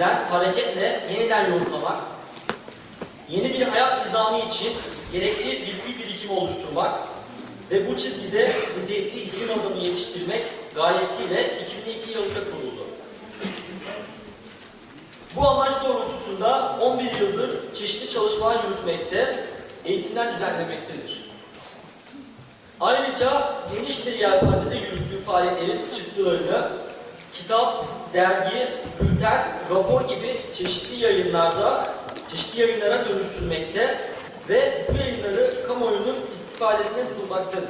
çizgiden hareketle yeniden yorumlamak, yeni bir hayat nizamı için gerekli bilgi birikimi oluşturmak ve bu çizgide nitelikli ilim adamı yetiştirmek gayesiyle 2002 yılında kuruldu. Bu amaç doğrultusunda 11 yıldır çeşitli çalışmalar yürütmekte, eğitimler düzenlemektedir. Ayrıca geniş bir yelpazede yürüttüğü faaliyetlerin çıktılarını kitap, dergi, bülten, rapor gibi çeşitli yayınlarda, çeşitli yayınlara dönüştürmekte ve bu yayınları kamuoyunun istifadesine sunmaktadır.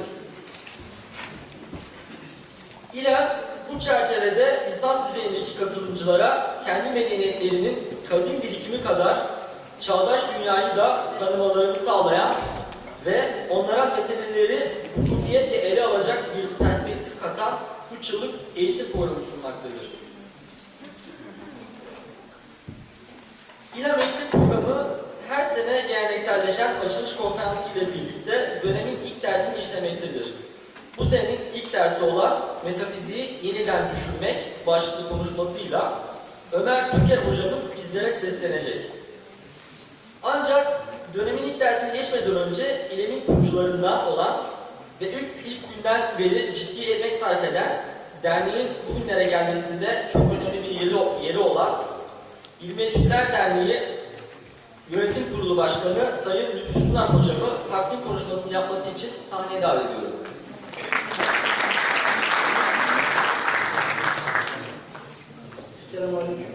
İLEM bu çerçevede lisans düzeyindeki katılımcılara kendi medeniyetlerinin kadim birikimi kadar çağdaş dünyayı da tanımalarını sağlayan ve onlara meseleleri hukukiyetle ele alacak bir perspektif katan 3 yıllık eğitim programı sunmaktadır. İLEM eğitim programı her sene gelenekselleşen açılış konferansı ile birlikte dönemin ilk dersini işlemektedir. Bu senenin ilk dersi olan metafiziği yeniden düşünmek başlıklı konuşmasıyla Ömer Türker hocamız bizlere seslenecek. Ancak dönemin ilk dersine geçmeden önce İLEM'in kurucularından olan ve ilk, ilk günden beri ciddi emek sarf eden derneğin bugünlere gelmesinde çok önemli bir yeri, yeri olan İlmi Etütler Derneği Yönetim Kurulu Başkanı Sayın Lütfü Sunar hocamı takdim konuşmasını yapması için sahneye davet ediyorum. Selamünaleyküm.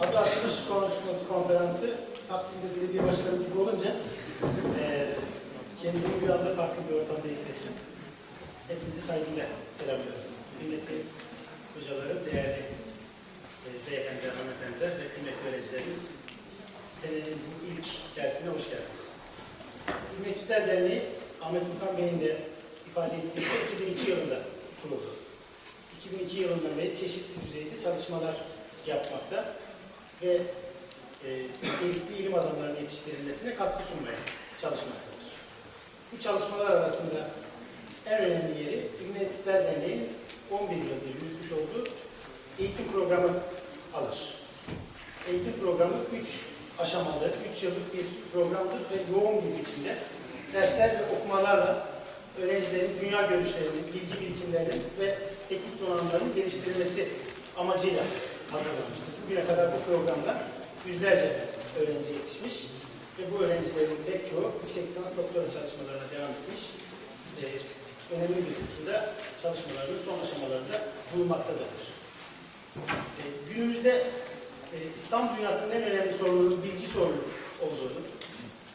Adı açılış konuşması konferansı takdimde belediye başkanı gibi olunca eee kendimi bir anda farklı bir ortamda hissettim. Hepinizi saygıyla selamlıyorum. Kıymetli hocalarım, değerli e, beyefendiler, hanımefendiler ve kıymetli öğrencilerimiz. Senenin bu ilk dersine hoş geldiniz. Hürmetliler Derneği Ahmet Ulkan Bey'in de ifade ettiği gibi 2002 yılında kuruldu. 2002 yılından beri çeşitli düzeyde çalışmalar yapmakta ve e, ilim adamlarının yetiştirilmesine katkı sunmaya çalışmaktadır. Bu çalışmalar arasında en önemli yeri Hürmetliler Derneği'nin 11 yıldır yürütmüş olduğu eğitim programı alır. Eğitim programı 3 aşamalı, 3 yıllık bir programdır ve yoğun bir biçimde dersler ve okumalarla öğrencilerin dünya görüşlerinin, bilgi birikimlerinin ve teknik donanımlarının geliştirilmesi amacıyla hazırlanmıştır. Bugüne kadar bu programda yüzlerce öğrenci yetişmiş ve bu öğrencilerin pek çoğu yüksek lisans doktora çalışmalarına devam etmiş. Ee, önemli bir kısmı da çalışmalarının son aşamalarında bulunmaktadırdır. Ee, günümüzde e, İslam dünyasının en önemli sorununun bilgi sorunu olduğunu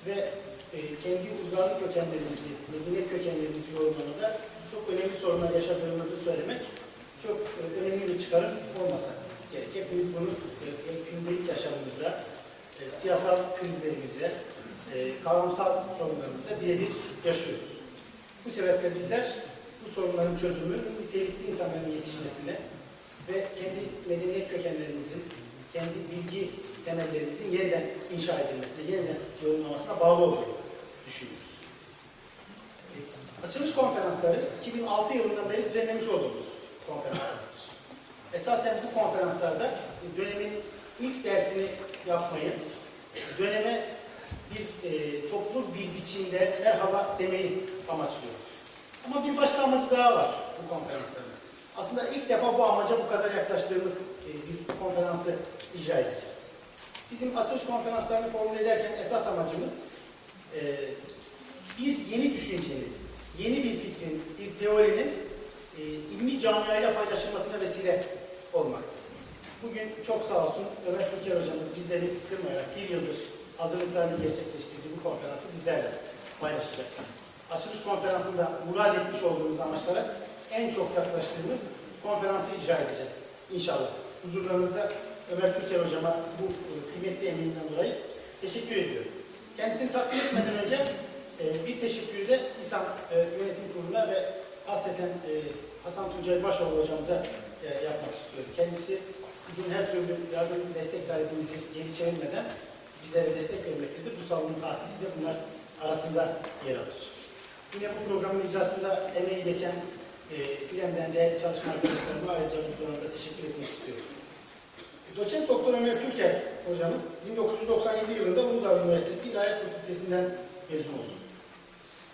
ve e, kendi uygarlık kökenlerimizi, medeniyet kökenlerimizi yorumlamada çok önemli sorunlar yaşadığımızı söylemek çok e, önemli bir çıkarım olmasa gerek. Hepimiz bunu e, e, gündelik yaşamımızda, e, siyasal krizlerimizde, e, kavramsal sorunlarımızda birebir yaşıyoruz. Bu sebeple bizler bu sorunların çözümü, nitelikli insanların yetişmesine ve kendi medeniyet kökenlerimizin, kendi bilgi temellerimizin yeniden inşa edilmesine, yeniden yorumlamasına bağlı olduğunu düşünüyoruz. Açılış konferansları 2006 yılından beri düzenlemiş olduğumuz konferanslardır. Esasen bu konferanslarda dönemin ilk dersini yapmayı, döneme bir e, toplu bir biçimde merhaba demeyi amaçlıyoruz. Ama bir başka amacı daha var bu konferansların. Aslında ilk defa bu amaca bu kadar yaklaştığımız e, bir konferansı icra edeceğiz. Bizim açılış konferanslarını formüle ederken esas amacımız e, bir yeni düşüncenin, yeni bir fikrin, bir teorinin e, ilmi camiayla paylaşılmasına vesile olmak. Bugün çok sağ olsun Ömer Peker hocamız bizleri kırmayarak bir yıldır hazırlıklarını gerçekleştirdiği bu konferansı bizlerle paylaşacak. Açılış konferansında murat etmiş olduğumuz amaçlara en çok yaklaştığımız konferansı icra edeceğiz inşallah. Huzurlarınızda Ömer Türker hocama bu e, kıymetli emeğinden dolayı teşekkür ediyorum. Kendisini takdim etmeden önce e, bir teşekkürü de İSAM e, Yönetim Kurulu'na ve hasreten e, Hasan Tuncay Başoğlu hocamıza yapmak istiyorum. Kendisi bizim her türlü yardım destek talebimizi geri çevirmeden bizlere destek vermektedir. Bu salonun tahsisi de bunlar arasında yer alır. Yine bu programın icrasında emeği geçen e, İLEM'den değerli çalışma arkadaşlarıma ayrıca huzurlarınıza teşekkür etmek istiyorum. Doçent Doktor Ömer Türker hocamız 1997 yılında Uludağ Üniversitesi İlahiyat Fakültesinden mezun oldu.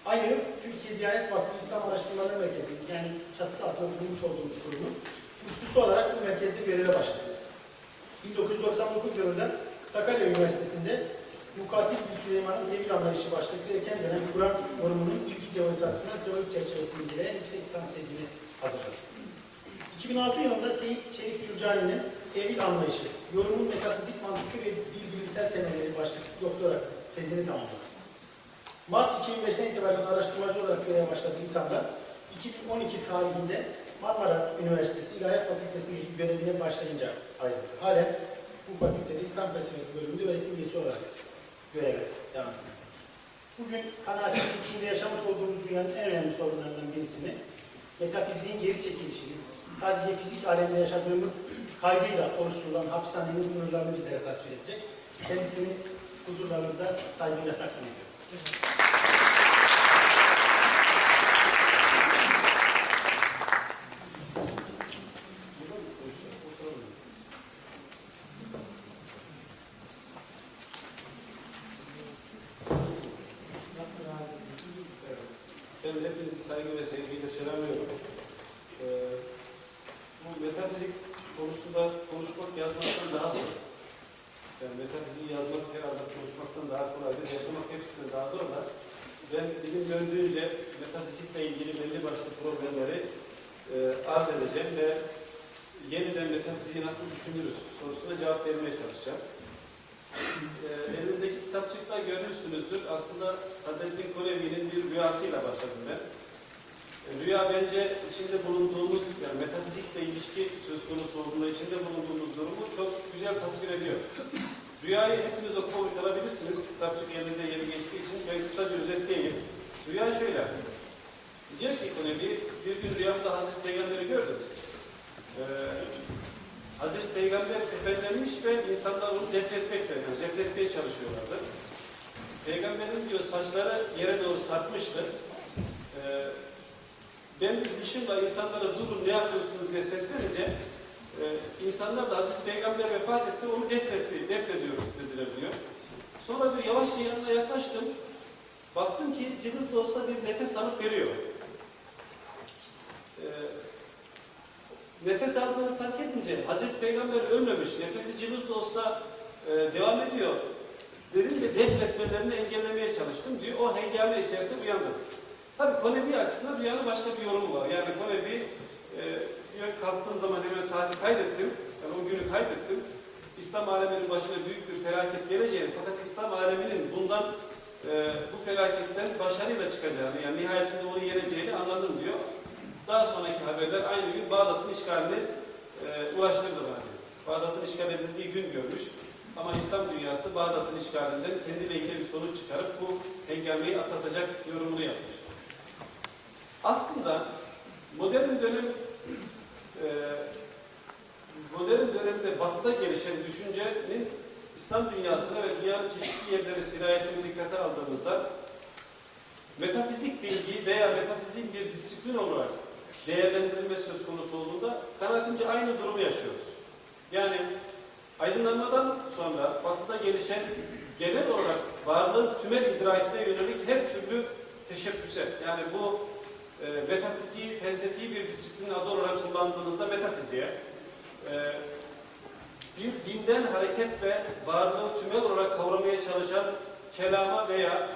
Aynı yıl Türkiye Diyanet Vakfı İslam Araştırmaları Merkezi yani çatısı altında kurmuş olduğumuz kurumun üstüsü olarak bu merkezde göreve başladı. 1999 yılında Sakarya Üniversitesi'nde Mukatil bir Süleyman'ın devir anlayışı başlıklı erken dönem Kur'an yorumunun ilk teorisi açısından teorik çerçevesini inceleyen yüksek lisans tezini hazırladı. 2006 yılında Seyit Şerif Cürcani'nin Evil Anlayışı, Yorumun Metafizik Mantıkı ve Dil Bilimsel Temelleri başlıklı doktora tezini tamamladı. Mart 2005'ten itibaren araştırmacı olarak göreve başladı insanlar. 2012 tarihinde Marmara Üniversitesi İlahiyat Fakültesi'ndeki görevine başlayınca ayrıldı. Halen bu fakültede İslam Felsefesi bölümünde öğretim üyesi olarak göreve devam ediyor. Bugün kanaatin içinde yaşamış olduğumuz dünyanın en önemli sorunlarından birisini metafiziğin geri çekilişini, sadece fizik alemde yaşadığımız kaygıyla oluşturulan hapishanenin sınırlarını bizlere tasvir edecek. Kendisini huzurlarınızda saygıyla takdim ediyorum. İslam aleminin başına büyük bir felaket geleceğini fakat İslam aleminin bundan e, bu felaketten başarıyla çıkacağını yani nihayetinde onu yeneceğini anladım diyor. Daha sonraki haberler aynı gün Bağdat'ın işgalini e, ulaştırdı bana. Bağdat'ın işgal edildiği gün görmüş. Ama İslam dünyası Bağdat'ın işgalinden kendi lehine bir sonuç çıkarıp bu hengameyi atlatacak yorumunu yapmış. Aslında modern dönem e, modern dönemde batıda gelişen düşüncenin İslam dünyasına ve dünyanın çeşitli yerlere sirayetini dikkate aldığımızda metafizik bilgi veya metafizik bir disiplin olarak değerlendirilme söz konusu olduğunda kanaatimce aynı durumu yaşıyoruz. Yani aydınlanmadan sonra batıda gelişen genel olarak varlığın tümel idrakine yönelik her türlü teşebbüse yani bu e, metafiziği, felsefi bir disiplin adı olarak kullandığınızda metafiziğe e, bir dinden hareketle varlığı tümel olarak kavramaya çalışan kelama veya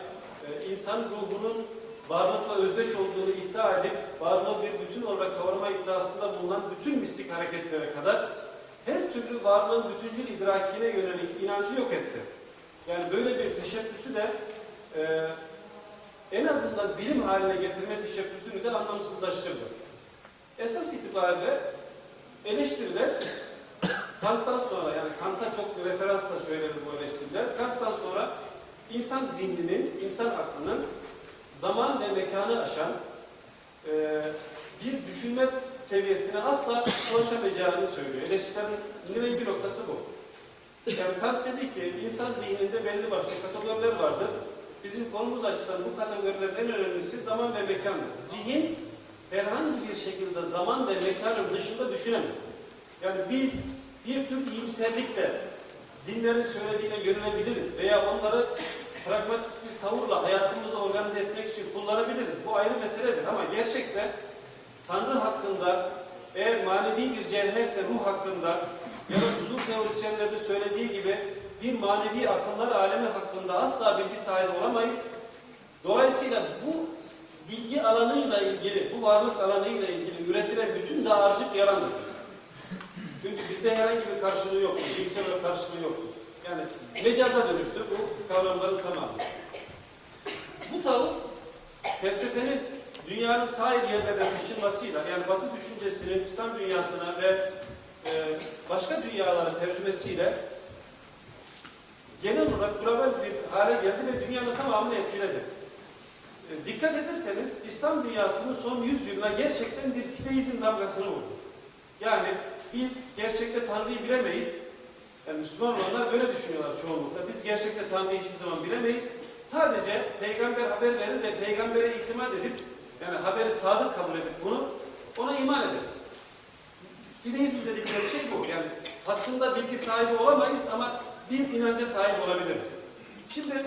e, insan ruhunun varlıkla özdeş olduğunu iddia edip varlığı bir bütün olarak kavrama iddiasında bulunan bütün mistik hareketlere kadar her türlü varlığın bütüncül idrakine yönelik inancı yok etti. Yani böyle bir teşebbüsü de e, en azından bilim haline getirme teşebbüsünü de anlamsızlaştırdı. Esas itibariyle eleştiriler Kant'tan sonra yani Kant'a çok referansla söylenir bu eleştiriler. Kant'tan sonra insan zihninin, insan aklının zaman ve mekanı aşan e, bir düşünme seviyesine asla ulaşamayacağını söylüyor. Eleştirilerin bir noktası bu. Yani Kant dedi ki insan zihninde belli başlı kategoriler vardır. Bizim konumuz açısından bu kategorilerin en önemlisi zaman ve mekandır. Zihin herhangi bir şekilde zaman ve mekanın dışında düşünemez. Yani biz bir tür iyimserlikle dinlerin söylediğine yönelebiliriz veya onları pragmatist bir tavırla hayatımızı organize etmek için kullanabiliriz. Bu ayrı meseledir ama gerçekte Tanrı hakkında eğer manevi bir cevherse ruh hakkında ya da sudur teorisyenlerinde söylediği gibi bir manevi akıllar alemi hakkında asla bilgi sahibi olamayız. Dolayısıyla bu bilgi alanıyla ilgili, bu varlık alanıyla ilgili üretilen bütün dağarcık yalandır. Çünkü bizde herhangi bir karşılığı yoktur, bilgisayar karşılığı yoktur. Yani mecaza dönüştür bu kavramların tamamı. Bu tavır felsefenin dünyanın sahil yerlerine taşınmasıyla yani Batı düşüncesinin İslam dünyasına ve e, başka dünyaların tercümesiyle genel olarak global bir hale geldi ve dünyanın tamamını etkiledi. Dikkat ederseniz İslam dünyasının son yüzyılına gerçekten bir fideizm damgasını vurdu. Yani biz gerçekte Tanrı'yı bilemeyiz. Yani Müslüman olanlar böyle düşünüyorlar çoğunlukla. Biz gerçekte Tanrı'yı hiçbir zaman bilemeyiz. Sadece peygamber haber verir ve peygambere itimat edip yani haberi sadık kabul edip bunu ona iman ederiz. Fideizm dedikleri şey bu. Yani hakkında bilgi sahibi olamayız ama bir inanca sahip olabiliriz. Şimdi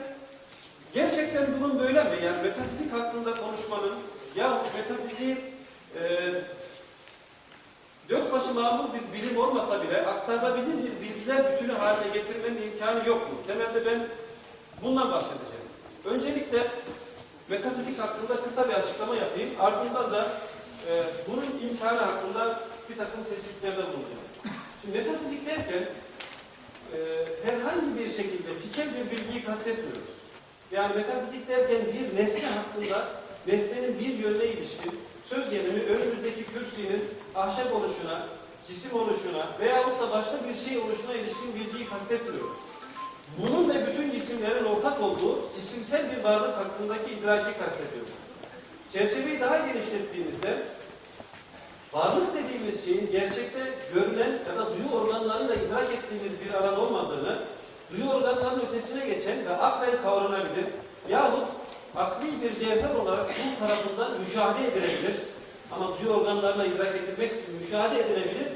gerçekten bunun böyle mi? Yani metafizik hakkında konuşmanın ya metafiziği e, dört başı mamur bir bilim olmasa bile aktarılabilir bilgiler bütünü haline getirmenin imkanı yok mu? Temelde ben bundan bahsedeceğim. Öncelikle metafizik hakkında kısa bir açıklama yapayım. Ardından da e, bunun imkanı hakkında bir takım tespitlerde bulunacağım. Şimdi metafizik derken e, herhangi bir şekilde tikel bir bilgiyi kastetmiyoruz. Yani metafizik derken bir nesne hakkında nesnenin bir yönüne ilişkin söz gelimi önümüzdeki kürsünün ahşap oluşuna, cisim oluşuna veyahut da başka bir şey oluşuna ilişkin bilgiyi kastetmiyoruz. Bunun ve bütün cisimlerin ortak olduğu cisimsel bir varlık hakkındaki idraki kastediyoruz. Çerçeveyi daha genişlettiğimizde varlık dediğimiz şeyin gerçekte görülen ya da duyu organlarıyla idrak ettiğimiz bir alan olmadığını, duyu ötesine geçen ve aklen kavranabilir yahut akli bir cevher olarak kul tarafından müşahede edilebilir ama duyu organlarla idrak edilmeksizin müşahede edilebilir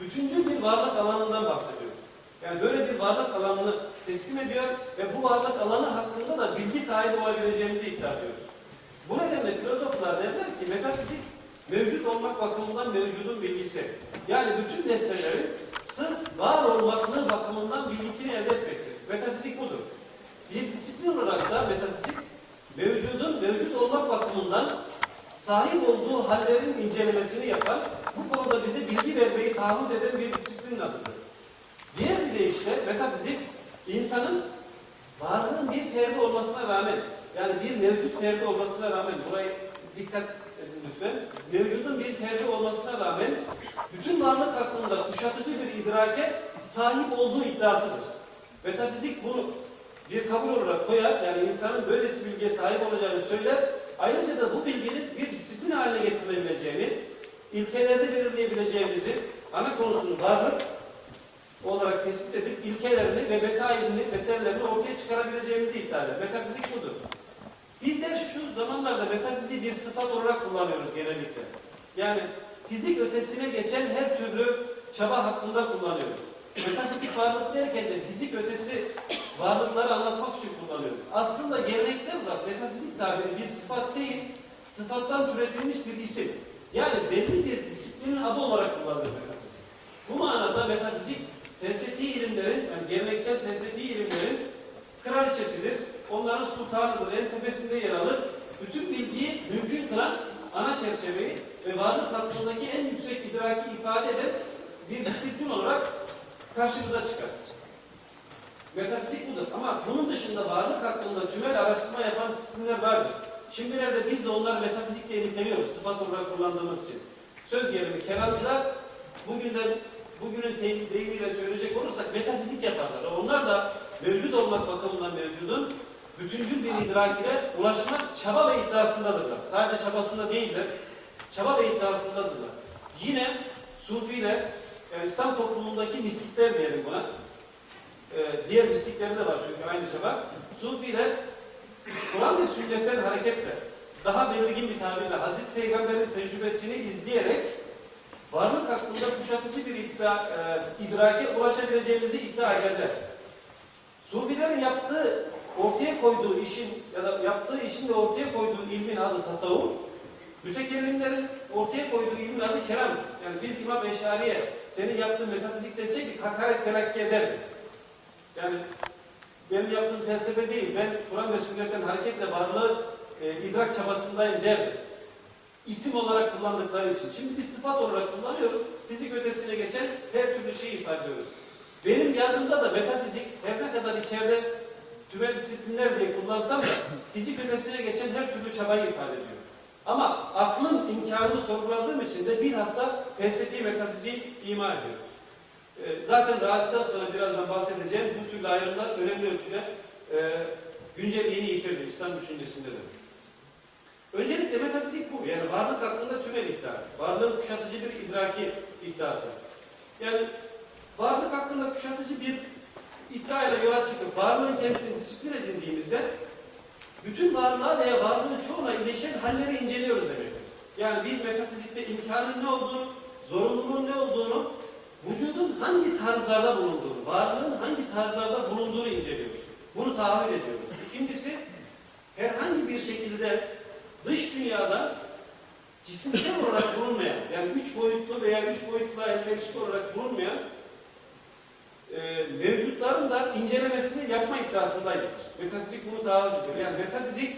bütüncül bir varlık alanından bahsediyoruz. Yani böyle bir varlık alanını teslim ediyor ve bu varlık alanı hakkında da bilgi sahibi olabileceğimizi iddia ediyoruz. Bu nedenle filozoflar derler ki metafizik mevcut olmak bakımından mevcudun bilgisi. Yani bütün nesnelerin sırf var olmaklığı bakımından bilgisini elde etmektir. Metafizik budur. Bir disiplin olarak da metafizik mevcudun mevcut olmak bakımından sahip olduğu hallerin incelemesini yapan, bu konuda bize bilgi vermeyi taahhüt eden bir disiplin adıdır. Diğer bir deyişle metafizik insanın varlığın bir ferdi olmasına rağmen yani bir mevcut ferdi olmasına rağmen burayı dikkat lütfen. Mevcudun bir ferdi olmasına rağmen bütün varlık hakkında kuşatıcı bir idrake sahip olduğu iddiasıdır. Metafizik bunu bir kabul olarak koyar. Yani insanın böylesi bilgiye sahip olacağını söyler. Ayrıca da bu bilginin bir disiplin haline getirilebileceğini, ilkelerini belirleyebileceğimizi, ana konusunu varlık olarak tespit edip ilkelerini ve vesairini, meselelerini ortaya çıkarabileceğimizi iddia eder. Metafizik budur. Bizler şu zamanlarda metafiziği bir sıfat olarak kullanıyoruz genellikle. Yani fizik ötesine geçen her türlü çaba hakkında kullanıyoruz. Metafizik varlık derken de fizik ötesi varlıkları anlatmak için kullanıyoruz. Aslında geleneksel olarak metafizik tabiri bir sıfat değil, sıfattan türetilmiş bir isim. Yani belli bir disiplinin adı olarak kullanılıyor metafizik. Bu manada metafizik felsefi ilimlerin, yani geleneksel felsefi ilimlerin kraliçesidir. Onların sultanıdır, en tepesinde yer alır. Bütün bilgiyi mümkün kılan ana çerçeveyi ve varlık hakkındaki en yüksek idraki ifade eden bir disiplin olarak karşımıza çıkar. Metafizik budur. Ama bunun dışında varlık hakkında tümel araştırma yapan disiplinler vardır. Şimdilerde biz de onları metafizik diye niteliyoruz, sıfat olarak kullandığımız için. Söz gelimi kelamcılar bugünden bugünün te- deyimiyle söyleyecek olursak metafizik yaparlar. Onlar da mevcut olmak bakımından mevcudun bütüncül bir idrakine ulaşma çaba ve iddiasındadırlar. Sadece çabasında değiller, çaba ve iddiasındadırlar. Yine Sufiler, yani İslam toplumundaki mistikler diyelim buna. Ee, diğer mistikleri de var çünkü aynı çaba. Sufiler Kur'an ve sünnetten hareketle daha belirgin bir tabirle Hazreti Peygamber'in tecrübesini izleyerek varlık hakkında kuşatıcı bir iddia, e, idrake ulaşabileceğimizi iddia ederler. Sufilerin yaptığı, ortaya koyduğu işin ya da yaptığı işin de ortaya koyduğu ilmin adı tasavvuf. Mütekellimlerin ortaya koyduğu ilmin adı kelam. Yani biz İmam Eşari'ye senin yaptığın metafizik deseydik hakaret telakki ederdi. Yani benim yaptığım felsefe değil, ben Kur'an ve sünnetten hareketle varlığı e, idrak çabasındayım der. İsim olarak kullandıkları için. Şimdi biz sıfat olarak kullanıyoruz. Fizik ötesine geçen her türlü şeyi ifade ediyoruz. Benim yazımda da metafizik her ne kadar içeride tümel disiplinler diye kullansam da fizik ötesine geçen her türlü çabayı ifade ediyor. Ama aklın imkanını sorguladığım için de bilhassa felsefi metafiziği ima ediyor. Ee, Zaten Razi'den sonra birazdan bahsedeceğim bu türlü ayrımlar önemli ölçüde e, güncelliğini yitirdi İslam düşüncesinde de. Öncelikle metafizik bu. Yani varlık hakkında tümel iddia. Varlığın kuşatıcı bir idraki iddiası. Yani varlık hakkında kuşatıcı bir iddia ile yola çıkıp varlığın kendisini disiplin edindiğimizde bütün varlığa veya varlığın çoğuna ilişkin halleri inceliyoruz demektir. Yani biz metafizikte imkanın ne olduğunu, zorunluluğun ne olduğunu, vücudun hangi tarzlarda bulunduğunu, varlığın hangi tarzlarda bulunduğunu inceliyoruz. Bunu tahammül ediyoruz. İkincisi, herhangi bir şekilde dış dünyada cisimsel olarak bulunmayan, yani üç boyutlu veya üç boyutlu elverişli olarak bulunmayan e, mevcutların da incelemesini yapma iddiasındaydır. Metafizik bunu daha ediyor. Yani metafizik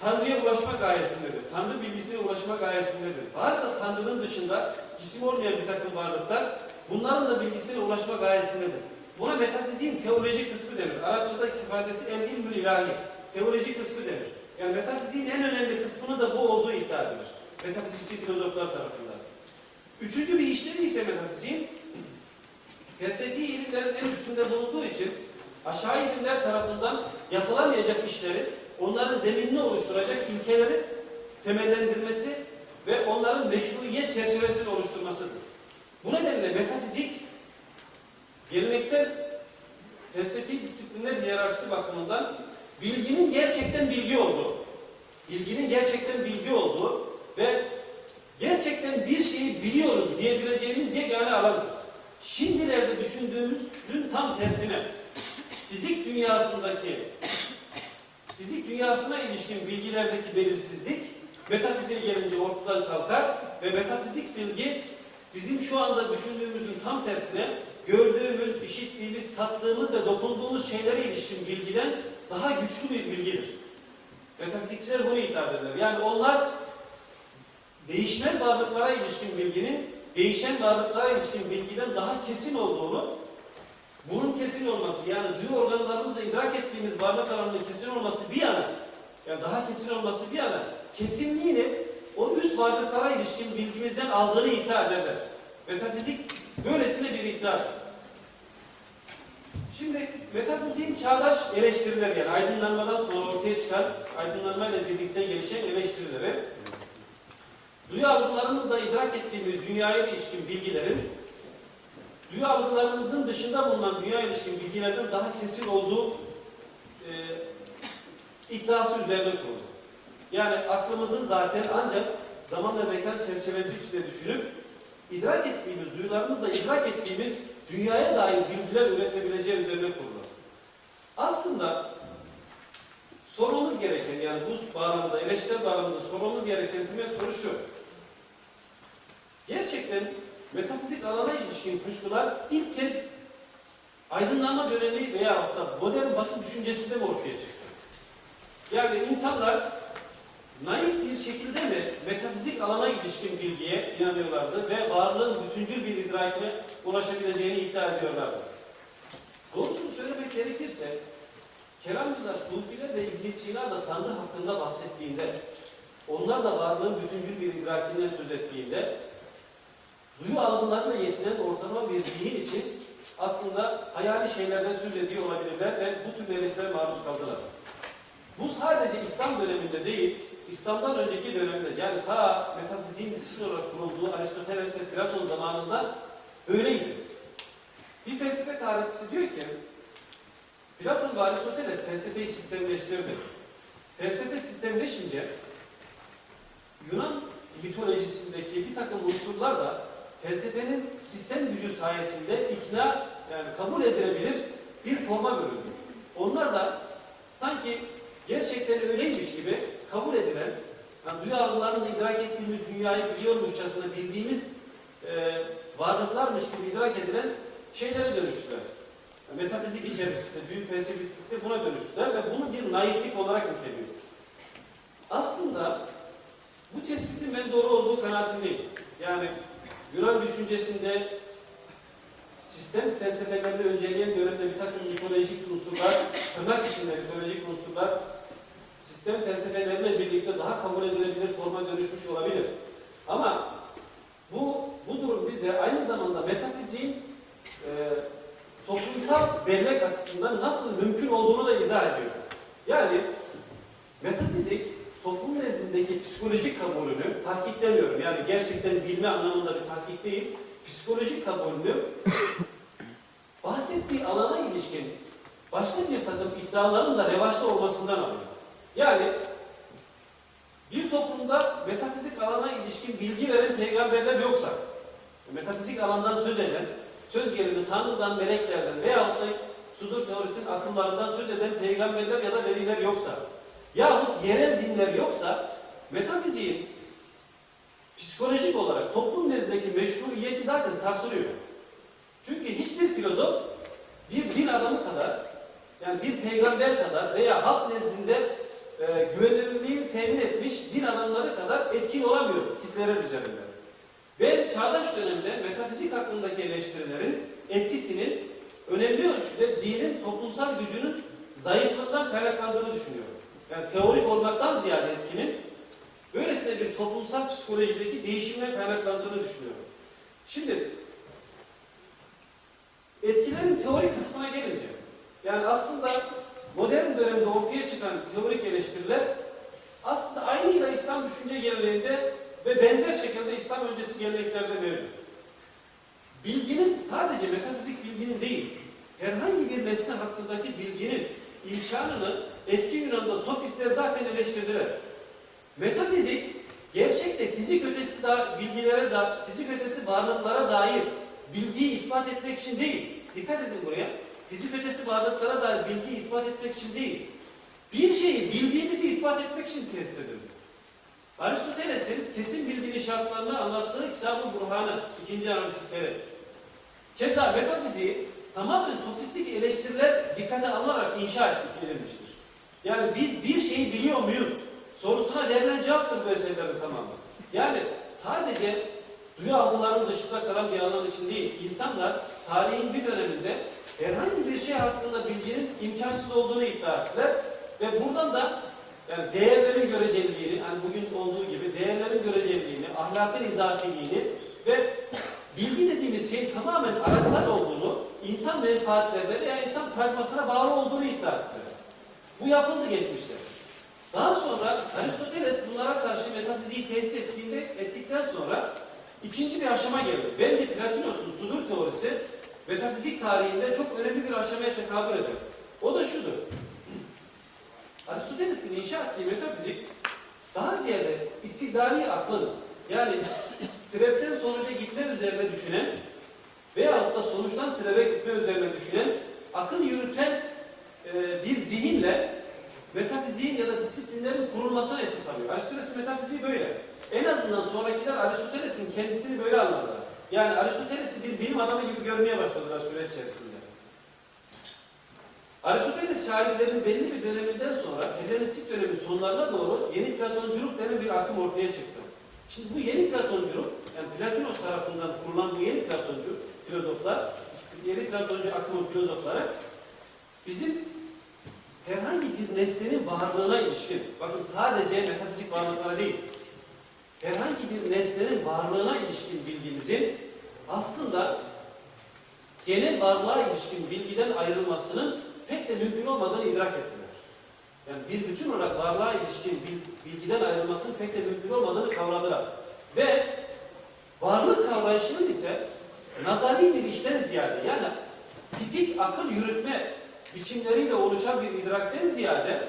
Tanrı'ya ulaşma gayesindedir. Tanrı bilgisine ulaşma gayesindedir. Varsa Tanrı'nın dışında cisim olmayan bir takım varlıklar bunların da bilgisine ulaşma gayesindedir. Buna metafiziğin teoloji kısmı denir. Arapçadaki ifadesi el ilmül ilahi. Teoloji kısmı denir. Yani metafiziğin en önemli kısmını da bu olduğu iddia edilir. Metafizikçi filozoflar tarafından. Üçüncü bir işlevi ise metafiziğin felsefi ilimlerin en üstünde bulunduğu için aşağı ilimler tarafından yapılamayacak işleri, onların zeminini oluşturacak ilkeleri temellendirmesi ve onların meşruiyet çerçevesini oluşturmasıdır. Bu nedenle metafizik geleneksel felsefi disiplinler hiyerarşisi bakımından bilginin gerçekten bilgi olduğu, bilginin gerçekten bilgi olduğu ve gerçekten bir şeyi biliyoruz diyebileceğimiz yegane alandır. Şimdilerde düşündüğümüzün tam tersine fizik dünyasındaki fizik dünyasına ilişkin bilgilerdeki belirsizlik metafiziğe gelince ortadan kalkar ve metafizik bilgi bizim şu anda düşündüğümüzün tam tersine gördüğümüz, işittiğimiz, tattığımız ve dokunduğumuz şeylere ilişkin bilgiden daha güçlü bir bilgidir. Metafizikçiler bunu iddia ederler. Yani onlar değişmez varlıklara ilişkin bilginin değişen varlıklara ilişkin bilgiden daha kesin olduğunu, bunun kesin olması, yani duyu organlarımızla idrak ettiğimiz varlık alanının kesin olması bir yana, yani daha kesin olması bir yana, kesinliğini o üst varlıklara ilişkin bilgimizden aldığını iddia ederler. Metafizik böylesine bir iddia. Şimdi metafiziğin çağdaş eleştirileri yani aydınlanmadan sonra ortaya çıkan, aydınlanmayla birlikte gelişen eleştirileri Duyu algılarımızla idrak ettiğimiz dünyaya ilişkin bilgilerin duyu algılarımızın dışında bulunan dünya ilişkin bilgilerden daha kesin olduğu e, iddiası üzerine kurulu. Yani aklımızın zaten ancak zaman ve mekan çerçevesi içinde düşünüp idrak ettiğimiz, duyularımızla idrak ettiğimiz dünyaya dair bilgiler üretebileceği üzerine kurulu. Aslında sormamız gereken yani bu bağlamda, eleştiri bağlamında sormamız gereken temel soru şu. Gerçekten metafizik alana ilişkin kuşkular ilk kez aydınlanma dönemi veya da modern batı düşüncesinde mi ortaya çıktı? Yani insanlar naif bir şekilde mi metafizik alana ilişkin bilgiye inanıyorlardı ve varlığın bütüncül bir idrakine ulaşabileceğini iddia ediyorlardı. Doğrusunu söylemek gerekirse kelamcılar, sufiler ve ibn Sina da Tanrı hakkında bahsettiğinde onlar da varlığın bütüncül bir idrakinden söz ettiğinde duyu algılarına yetinen ortalama bir zihin için aslında hayali şeylerden söz ediyor olabilirler ve bu tür eleştirilere maruz kaldılar. Bu sadece İslam döneminde değil, İslam'dan önceki dönemde yani ta metafiziğin disiplin olarak kurulduğu Aristoteles ve Platon zamanında öyleydi. Bir felsefe tarihçisi diyor ki, Platon ve Aristoteles felsefeyi sistemleştirdi. Felsefe sistemleşince Yunan mitolojisindeki bir takım unsurlar da felsefenin sistem gücü sayesinde ikna yani kabul edilebilir bir forma bölündü. Onlar da sanki gerçekten öyleymiş gibi kabul edilen, yani duyu algılarımızla idrak ettiğimiz dünyayı biliyormuşçasına bildiğimiz e, varlıklarmış gibi idrak edilen şeylere dönüştüler. Metafizik içerisinde, büyük felsefesinde buna dönüştüler ve bunu bir naiflik olarak niteliyor. Aslında bu tespitin ben doğru olduğu kanaatindeyim. Yani Yunan düşüncesinde sistem felsefelerini önceleyen dönemde bir takım mitolojik unsurlar, tırnak içinde mitolojik unsurlar sistem felsefeleriyle birlikte daha kabul edilebilir forma dönüşmüş olabilir. Ama bu, bu durum bize aynı zamanda metafiziğin e, toplumsal bellek açısından nasıl mümkün olduğunu da izah ediyor. Yani metafizik toplum nezdindeki psikolojik kabulünü tahkiklemiyorum. Yani gerçekten bilme anlamında bir tahkik değil. Psikolojik kabulünü bahsettiği alana ilişkin başka bir takım iddiaların da revaçta olmasından alıyor. Yani bir toplumda metafizik alana ilişkin bilgi veren peygamberler yoksa, metafizik alandan söz eden, söz gelimi Tanrı'dan, meleklerden veya da sudur teorisinin akımlarından söz eden peygamberler ya da veliler yoksa, yahut yerel dinler yoksa, metafiziğin psikolojik olarak toplum nezdindeki meşruiyeti zaten sarsılıyor. Çünkü hiçbir filozof bir din adamı kadar, yani bir peygamber kadar veya halk nezdinde e, güvenilirliğini temin etmiş din adamları kadar etkin olamıyor kitleler üzerinde. Ben çağdaş dönemde metafizik hakkındaki eleştirilerin etkisinin önemli ölçüde dinin toplumsal gücünün zayıflığından kaynaklandığını düşünüyorum. Yani teorik olmaktan ziyade etkinin böylesine bir toplumsal psikolojideki değişimden kaynaklandığını düşünüyorum. Şimdi etkilerin teorik kısmına gelince yani aslında modern dönemde ortaya çıkan teorik eleştiriler aslında aynıyla İslam düşünce geleneğinde ve benzer şekilde İslam öncesi geleneklerde mevcut. Bilginin sadece metafizik bilginin değil, herhangi bir nesne hakkındaki bilginin imkanını eski Yunan'da sofistler zaten eleştirdiler. Metafizik, gerçekte fizik ötesi da bilgilere da fizik ötesi varlıklara dair bilgiyi ispat etmek için değil. Dikkat edin buraya. Fizik ötesi varlıklara dair bilgiyi ispat etmek için değil. Bir şeyi bildiğimizi ispat etmek için tesis edilir. Aristoteles'in kesin bildiğini şartlarını anlattığı kitabı Burhan'ı, ikinci analitikleri. Keza metafiziği tamamen sofistik eleştiriler dikkate alınarak inşa edilmiştir. Yani biz bir şeyi biliyor muyuz? Sorusuna verilen cevaptır bu eserlerin tamamı. Yani sadece duyu algılarının dışında kalan bir alan için değil, insanlar tarihin bir döneminde herhangi bir şey hakkında bilginin imkansız olduğunu iddia ettiler ve buradan da yani değerlerin göreceliliğini, yani bugün olduğu gibi değerlerin göreceliliğini, ahlakın izafiliğini ve bilgi dediğimiz şeyin tamamen araçsal olduğunu, insan menfaatlerine veya insan pragmasına bağlı olduğunu iddia ettiler. Bu yapıldı geçmişte. Daha sonra Aristoteles bunlara karşı metafiziği tesis ettiğinde, ettikten sonra ikinci bir aşama geldi. Bence Platinos'un sudur teorisi metafizik tarihinde çok önemli bir aşamaya tekabül eder. O da şudur. Aristoteles'in inşa ettiği metafizik daha ziyade istidlali aklın yani sebepten sonuca gitme üzerine düşünen veyahut da sonuçtan sebebe gitme üzerine düşünen akıl yürüten e, bir zihinle metafiziğin ya da disiplinlerin kurulmasına esas alıyor. Aristoteles metafiziği böyle. En azından sonrakiler Aristoteles'in kendisini böyle anladılar. Yani Aristoteles'i bir bilim adamı gibi görmeye başladılar süreç içerisinde. Aristoteles şairlerinin belli bir döneminden sonra Helenistik dönemin sonlarına doğru yeni Platonculuk denen bir akım ortaya çıktı. Şimdi bu yeni Platonculuk, yani Platonos tarafından kurulan bu yeni Platoncu filozoflar, yeni Platoncu akımın filozofları bizim herhangi bir nesnenin varlığına ilişkin, bakın sadece metafizik varlıklara değil, herhangi bir nesnenin varlığına ilişkin bilgimizin aslında genel varlığa ilişkin bilgiden ayrılmasının pek de mümkün olmadığını idrak ettiler. Yani bir bütün olarak varlığa ilişkin bil- bilgiden ayrılmasının pek de mümkün olmadığını kavradılar. Ve varlık kavrayışının ise nazari bir işten ziyade yani tipik akıl yürütme biçimleriyle oluşan bir idrakten ziyade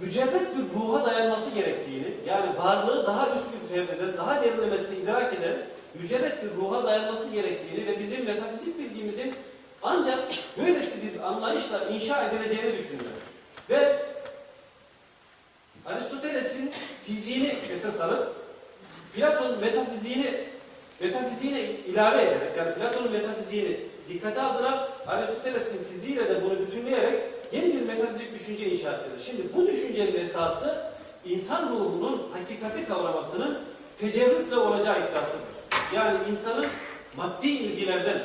mücerret bir ruha dayanması gerektiğini, yani varlığı daha üst bir perdeden, daha derinlemesine idrak eden mücerret bir ruha dayanması gerektiğini ve bizim metafizik bilgimizin ancak böylesi bir anlayışla inşa edileceğini düşünüyor. Ve Aristoteles'in fiziğini esas alıp Platon metafiziğini metafiziğine ilave ederek yani Platon'un metafiziğini dikkate alarak Aristoteles'in fiziğiyle de bunu bütünleyerek yeni bir metafizik düşünce inşa edilir. Şimdi bu düşüncenin esası insan ruhunun hakikati kavramasının tecerrütle olacağı iddiasıdır. Yani insanın maddi ilgilerden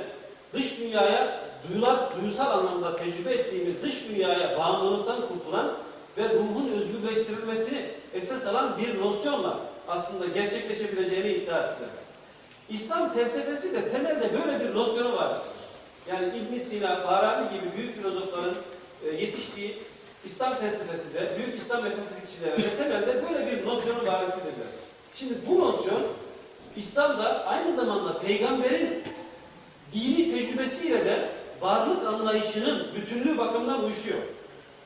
dış dünyaya duyular, duysal anlamda tecrübe ettiğimiz dış dünyaya bağımlılıktan kurtulan ve ruhun özgürleştirilmesini esas alan bir nosyonla aslında gerçekleşebileceğini iddia ettiler. İslam felsefesi de temelde böyle bir nosyonu vardır. Yani İbn Sina, Farabi gibi büyük filozofların e, yetiştiği İslam felsefesi de, büyük İslam metafizikçileri de temelde böyle bir nosyonun varisidirler. Şimdi bu nosyon İslam'da aynı zamanda peygamberin dini tecrübesiyle de varlık anlayışının bütünlüğü bakımından uyuşuyor.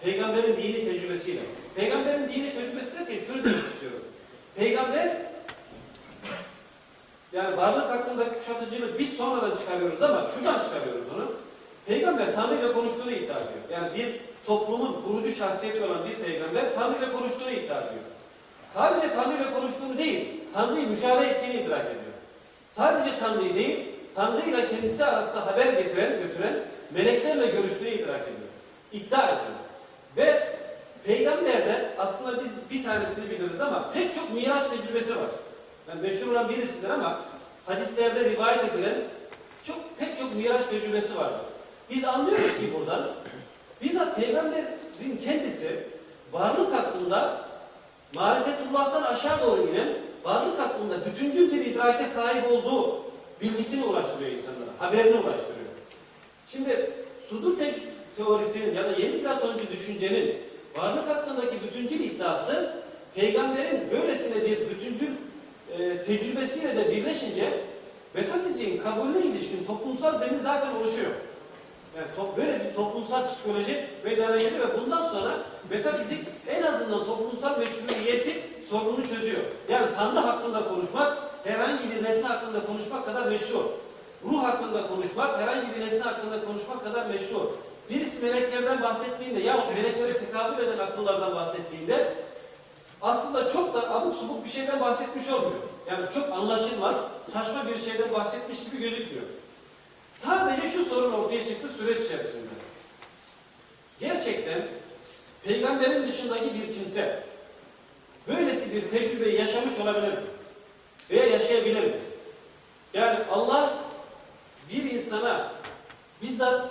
Peygamberin dini tecrübesiyle. Peygamberin dini tecrübesi derken şunu demek istiyorum. Peygamber yani varlık hakkında kuşatıcılığı biz sonradan çıkarıyoruz ama şuradan çıkarıyoruz onu. Peygamber Tanrı ile konuştuğunu iddia ediyor. Yani bir toplumun kurucu şahsiyeti olan bir peygamber Tanrı ile konuştuğunu iddia ediyor. Sadece Tanrı ile konuştuğunu değil, Tanrı'yı müşahede ettiğini idrak ediyor. Sadece Tanrı'yı değil, Tanrı ile kendisi arasında haber getiren, götüren meleklerle görüştüğünü idrak ediyor. İddia ediyor. Ve peygamberde aslında biz bir tanesini biliriz ama pek çok miraç tecrübesi var. Yani meşhur olan birisidir ama hadislerde rivayet edilen çok pek çok miraç tecrübesi vardır. Biz anlıyoruz ki buradan bizzat peygamberin kendisi varlık hakkında marifetullah'tan aşağı doğru inen varlık hakkında bütüncül bir idrake sahip olduğu bilgisini ulaştırıyor insanlara, haberini ulaştırıyor. Şimdi sudur te teorisinin ya da yeni Platoncu düşüncenin varlık hakkındaki bütüncül iddiası peygamberin böylesine bir bütüncül e, tecrübesiyle de birleşince metafiziğin kabulüne ilişkin toplumsal zemin zaten oluşuyor. Yani top, böyle bir toplumsal psikoloji meydana geliyor ve bundan sonra metafizik en azından toplumsal meşruiyeti sorununu çözüyor. Yani Tanrı hakkında konuşmak herhangi bir nesne hakkında konuşmak kadar meşru. Ruh hakkında konuşmak herhangi bir nesne hakkında konuşmak kadar meşru. Birisi meleklerden bahsettiğinde yahut meleklere tekabül eden akıllardan bahsettiğinde aslında çok da abuk subuk bir şeyden bahsetmiş olmuyor. Yani çok anlaşılmaz, saçma bir şeyden bahsetmiş gibi gözükmüyor. Sadece şu sorun ortaya çıktı süreç içerisinde. Gerçekten peygamberin dışındaki bir kimse böylesi bir tecrübeyi yaşamış olabilir mi? Veya yaşayabilir mi? Yani Allah bir insana bizzat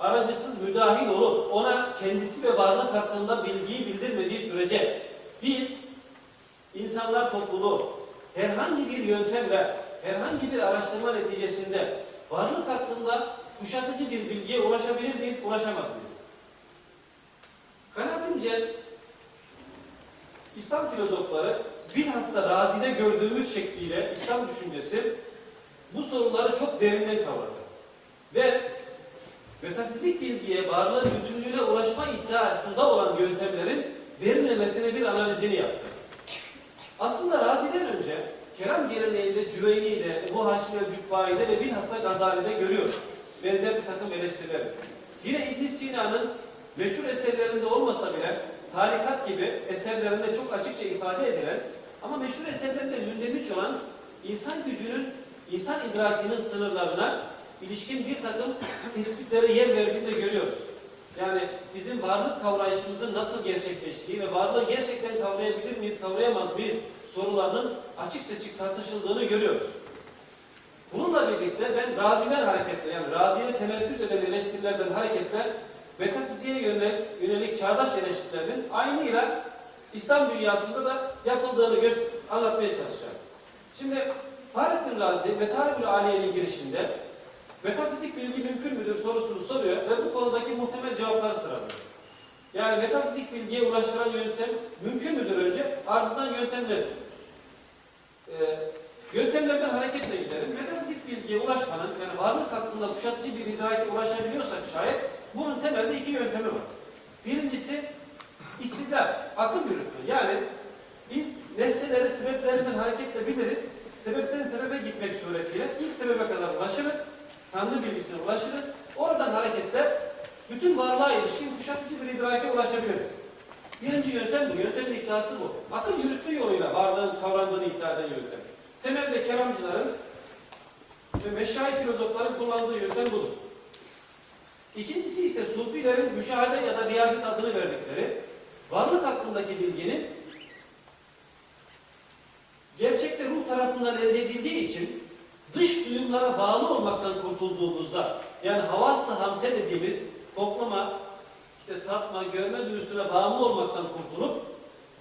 aracısız müdahil olup ona kendisi ve varlık hakkında bilgiyi bildirmediği sürece biz insanlar topluluğu herhangi bir yöntemle, herhangi bir araştırma neticesinde varlık hakkında kuşatıcı bir bilgiye ulaşabilir miyiz, ulaşamaz mıyız? Kanaatimce İslam filozofları bilhassa Razi'de gördüğümüz şekliyle İslam düşüncesi bu soruları çok derinden kavradı. Ve metafizik bilgiye, varlığın bütünlüğüne ulaşma iddiasında olan yöntemlerin derinlemesine bir analizini yaptı. Aslında Razi'den önce Kerem geleneğinde Cüveyni'de, Ebu Haşim el-Cübbai'de ve bilhassa Gazali'de görüyoruz. Benzer bir takım eleştiriler. Yine İbn Sina'nın meşhur eserlerinde olmasa bile tarikat gibi eserlerinde çok açıkça ifade edilen ama meşhur eserlerinde mündemiş olan insan gücünün, insan idrakinin sınırlarına ilişkin bir takım tespitlere yer verdiğini de görüyoruz. Yani bizim varlık kavrayışımızın nasıl gerçekleştiği ve varlığı gerçekten kavrayabilir miyiz, kavrayamaz mıyız sorularının açık seçik tartışıldığını görüyoruz. Bununla birlikte ben Razi'den hareketle, yani Razi'ye temerküz eden eleştirilerden hareketle metafiziğe yönelik, yönelik çağdaş eleştirilerin aynıyla İslam dünyasında da yapıldığını anlatmaya çalışacağım. Şimdi Fahrettin Razi, Metalibül Aliye'nin girişinde metafizik bilgi mümkün müdür sorusunu soruyor ve bu konudaki muhtemel cevapları sıralıyor. Yani metafizik bilgiye ulaştıran yöntem mümkün müdür önce? Ardından yöntemler. Ee, yöntemlerden hareketle gidelim. Metafizik bilgiye ulaşmanın, yani varlık hakkında kuşatıcı bir idrake ulaşabiliyorsak şayet bunun temelde iki yöntemi var. Birincisi istidlal, akıl yürütme. Yani biz nesneleri sebeplerinden hareketle biliriz. Sebepten sebebe gitmek suretiyle ilk sebebe kadar ulaşırız. Tanrı bilgisine ulaşırız. Oradan hareketle bütün varlığa ilişkin kuşatıcı bir idrake ulaşabiliriz. Birinci yöntem bu. Yöntemin iddiası bu. Akıl yürütme yoluyla varlığın kavrandığını iddia eden yöntem. Temelde kelamcıların ve meşayi filozofların kullandığı yöntem budur. İkincisi ise Sufilerin müşahede ya da riyazet adını verdikleri varlık hakkındaki bilginin gerçekte ruh tarafından elde edildiği için dış duyumlara bağlı olmaktan kurtulduğumuzda yani havas-ı hamse dediğimiz koklama, işte tatma, görme duyusuna bağımlı olmaktan kurtulup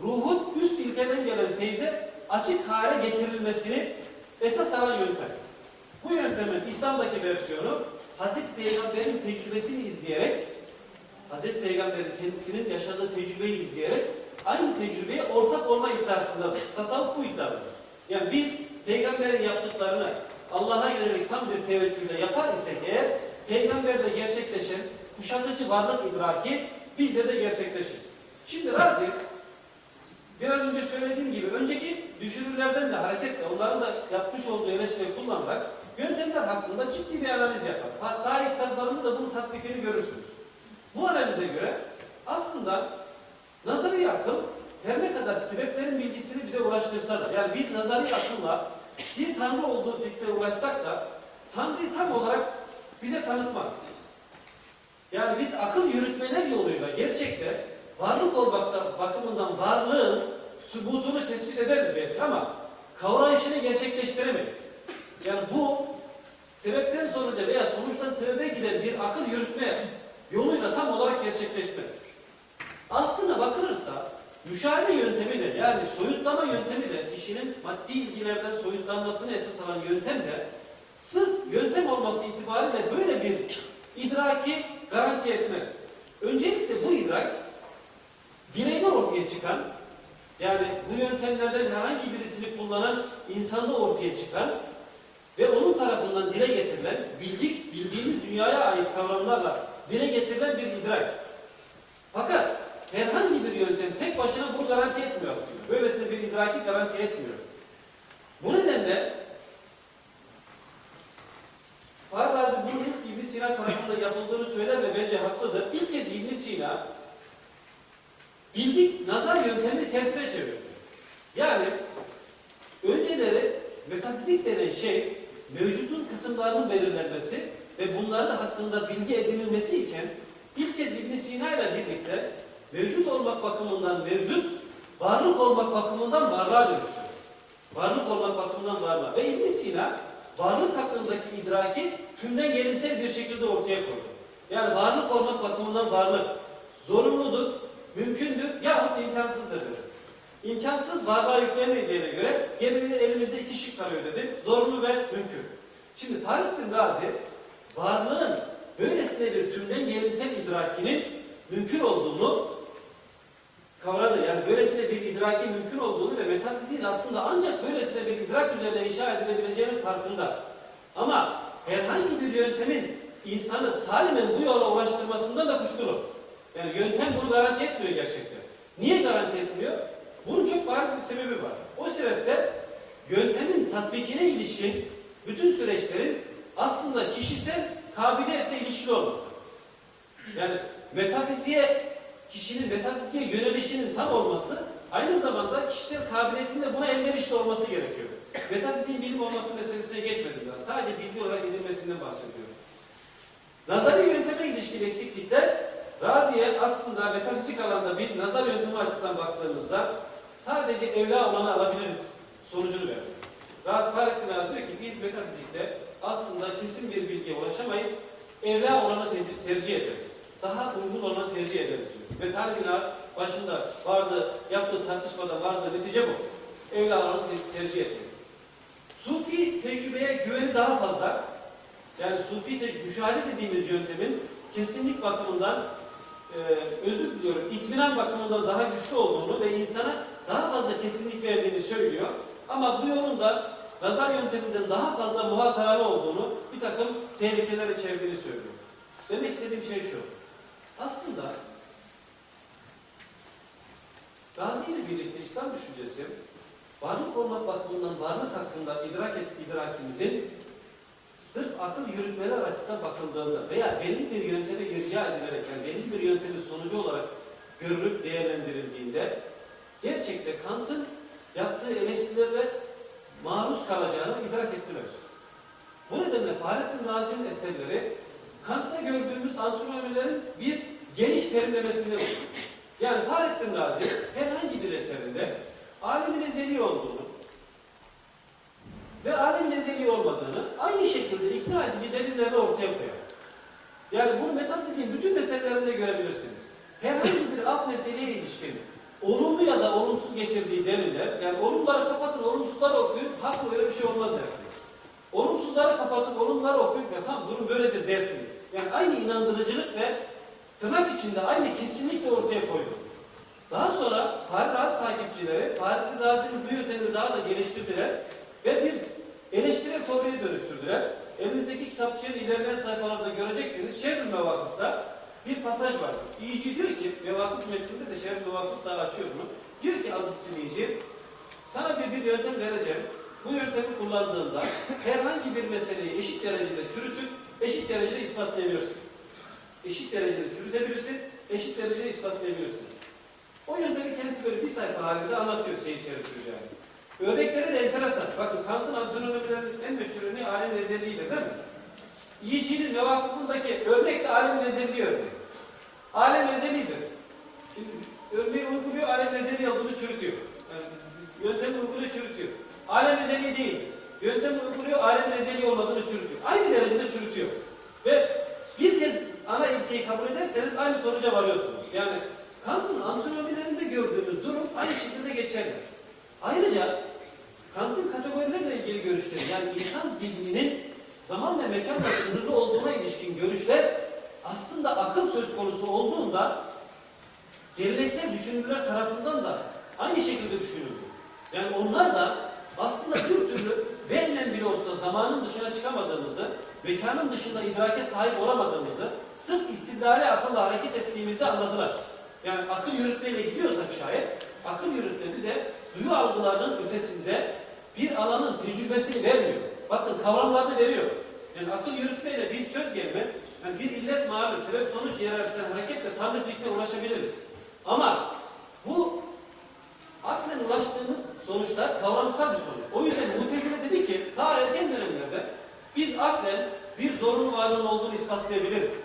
ruhun üst ilkeden gelen teyze açık hale getirilmesini esas alan yöntem. Bu yöntemin İslam'daki versiyonu Hazreti Peygamber'in tecrübesini izleyerek Hazreti Peygamber'in kendisinin yaşadığı tecrübeyi izleyerek aynı tecrübeye ortak olma iddiasındadır. Tasavvuf bu iddiadır. Yani biz Peygamber'in yaptıklarını Allah'a yönelik tam bir teveccühle yapar isek eğer Peygamber'de gerçekleşen kuşatıcı varlık idraki bizde de gerçekleşir. Şimdi Razi biraz önce söylediğim gibi önceki düşünürlerden de hareketle onların da yapmış olduğu eleştiri kullanarak yöntemler hakkında ciddi bir analiz yapar. Sahih kitaplarında da bunun tatbikini görürsünüz. Bu analize göre aslında nazari akıl her ne kadar sebeplerin bilgisini bize ulaştırsa da yani biz nazari akılla bir tanrı olduğu fikre ulaşsak da tanrıyı tam olarak bize tanıtmaz. Yani biz akıl yürütmeler yoluyla gerçekte varlık olmakta bakımından varlığın sübutunu tespit ederiz belki ama kavrayışını gerçekleştiremeyiz. Yani bu sebepten sonuca veya sonuçtan sebebe giden bir akıl yürütme yoluyla tam olarak gerçekleşmez. Aslına bakılırsa müşahede yöntemi de yani soyutlama yöntemi de kişinin maddi ilgilerden soyutlanmasını esas alan yöntem de sırf yöntem olması itibariyle böyle bir idraki garanti etmez. Öncelikle bu idrak bireyde ortaya çıkan yani bu yöntemlerden herhangi birisini kullanan insanda ortaya çıkan ve onun tarafından dile getirilen bildik, bildiğimiz dünyaya ait kavramlarla dile getirilen bir idrak. Fakat herhangi bir yöntem tek başına bunu garanti etmiyor aslında. Böylesine bir idraki garanti etmiyor. Bu nedenle Farrazi bunun Sina tarafından yapıldığını söyler ve bence haklıdır. İlk kez İbn Sina bildik nazar yöntemini tersine çevirdi. Yani önceleri metafizik denen şey mevcutun kısımlarının belirlenmesi ve bunların hakkında bilgi edinilmesi iken ilk kez İbn Sina ile birlikte mevcut olmak bakımından mevcut, varlık olmak bakımından varlığa dönüştü. Varlık olmak bakımından varlığa. Ve İbn Sina varlık hakkındaki idraki tümden gelimsel bir şekilde ortaya koydu. Yani varlık olmak bakımından varlık zorunludur, mümkündür yahut imkansızdır dedi. İmkansız varlığa yüklenmeyeceğine göre geriye elimizde iki şık kalıyor dedi. Zorunlu ve mümkün. Şimdi Fahrettin Razi varlığın böylesine bir tümden gelimsel idrakinin mümkün olduğunu kavradı. Yani böylesine bir idraki mümkün olduğunu ve metafiziğin aslında ancak böylesine bir idrak üzerine inşa edilebileceğinin farkında. Ama herhangi bir yöntemin insanı salimen bu yola ulaştırmasında da kuşkulu. Yani yöntem bunu garanti etmiyor gerçekten. Niye garanti etmiyor? Bunun çok bariz bir sebebi var. O sebeple yöntemin tatbikine ilişkin bütün süreçlerin aslında kişisel kabiliyetle ilişkili olması. Yani metafiziğe, kişinin metafiziğe yönelişinin tam olması aynı zamanda kişisel kabiliyetin de buna elverişli olması gerekiyor. Metafiziğin bilim olması meselesine geçmedim ben. Sadece bilgi olarak edilmesinden bahsediyorum. Nazari yönteme ilişkin eksiklikler Razi'ye aslında metafizik alanda biz nazar yöntemi açısından baktığımızda sadece evla olanı alabiliriz sonucunu veriyor. Razi Fahrettin diyor ki biz metafizikte aslında kesin bir bilgiye ulaşamayız. Evla olanı tercih ederiz. Daha uygun olanı tercih ederiz diyor. Ve Tarih başında vardı, yaptığı tartışmada vardı netice bu. Ter- tercih etmek. Sufi tecrübeye güveni daha fazla. Yani Sufi te- müşahede dediğimiz yöntemin kesinlik bakımından e, özür diliyorum, itminan bakımından daha güçlü olduğunu ve insana daha fazla kesinlik verdiğini söylüyor. Ama bu yolun da nazar yönteminden daha fazla muhataralı olduğunu, bir takım tehlikeler içerdiğini söylüyor. Demek istediğim şey şu. Aslında Gazi ile birlikte İslam düşüncesi varlık olmak bakımından varlık hakkında idrak et, idrakimizin sırf akıl yürütmeler açısından bakıldığında veya belli bir yönteme irca edilerek yani belli bir yöntemin sonucu olarak görülüp değerlendirildiğinde gerçekte Kant'ın yaptığı eleştirilere maruz kalacağını idrak ettiler. Bu nedenle Fahrettin Razi'nin eserleri Kant'ta gördüğümüz antinomilerin bir geniş serinlemesidir. Yani Fahrettin Razi herhangi bir eserinde alemin ezeli olduğunu ve alemin ezeli olmadığını aynı şekilde ikna edici delillerle ortaya koyar. Yani bunu metafiziğin bütün meselelerinde görebilirsiniz. Herhangi bir alt meseleye ilişkin olumlu ya da olumsuz getirdiği deliller, yani olumları kapatın, olumsuzları okuyun, haklı öyle bir şey olmaz dersiniz. Olumsuzları kapatın, olumları okuyun, ya tam durum böyledir dersiniz. Yani aynı inandırıcılık ve tırnak içinde aynı kesinlikle ortaya koydu. Daha sonra Fahri Razi takipçileri Fahrettin Razi'nin bu yöntemini daha da geliştirdiler ve bir eleştirel teoriye dönüştürdüler. Elinizdeki kitapçığın ilerleyen sayfalarında göreceksiniz. Şerh-ül Mevakıf'ta bir pasaj var. İyici diyor ki, Mevakıf metninde de Mevakıf daha açıyor bunu. Diyor ki aziz dinleyici, sana diyor bir yöntem vereceğim. Bu yöntemi kullandığında herhangi bir meseleyi eşit derecede çürütüp eşit derecede ispatlayabilirsin. Eşit derecede çürütebilirsin, eşit derecede ispatlayabilirsin. O yöntemi kendisi böyle bir sayfa halinde anlatıyor Şerif Hücai. Örnekleri de enteresan. Bakın Kant'ın antinomilerinin en meşhur örneği alemin ezeliğidir değil mi? Yiyicinin mevakıfındaki örnek de alemin ezeli örneği. Alem ezelidir. Şimdi örneği uyguluyor, alem ezeli olduğunu çürütüyor. Yani yöntemi uyguluyor, çürütüyor. Alem ezeli değil. Yöntemi uyguluyor, alemin ezeli olmadığını çürütüyor. Aynı derecede çürütüyor. Ve bir kez ana ilkeyi kabul ederseniz aynı sonuca varıyorsunuz. Yani Kant'ın antinomilerinde gördüğümüz durum aynı şekilde geçerli. Ayrıca Kant'ın kategorilerle ilgili görüşleri yani insan zihninin zaman ve mekanla sınırlı olduğuna ilişkin görüşler aslında akıl söz konusu olduğunda geleneksel düşünürler tarafından da aynı şekilde düşünüldü. Yani onlar da aslında bir türlü vehmen bile olsa zamanın dışına çıkamadığımızı, mekanın dışında idrake sahip olamadığımızı sırf istidlali akılla hareket ettiğimizde anladılar. Yani akıl yürütmeyle gidiyorsak şayet, akıl yürütme bize duyu algılarının ötesinde bir alanın tecrübesini vermiyor. Bakın kavramlarını veriyor. Yani akıl yürütmeyle bir söz gelme, yani bir illet malum, sebep sonuç hiyerarşisinden hareketle tanrı fikrine ulaşabiliriz. Ama bu aklen ulaştığımız sonuçlar kavramsal bir sonuç. O yüzden Mutezile dedi ki, ta erken dönemlerde biz aklen bir zorunlu varlığın olduğunu ispatlayabiliriz.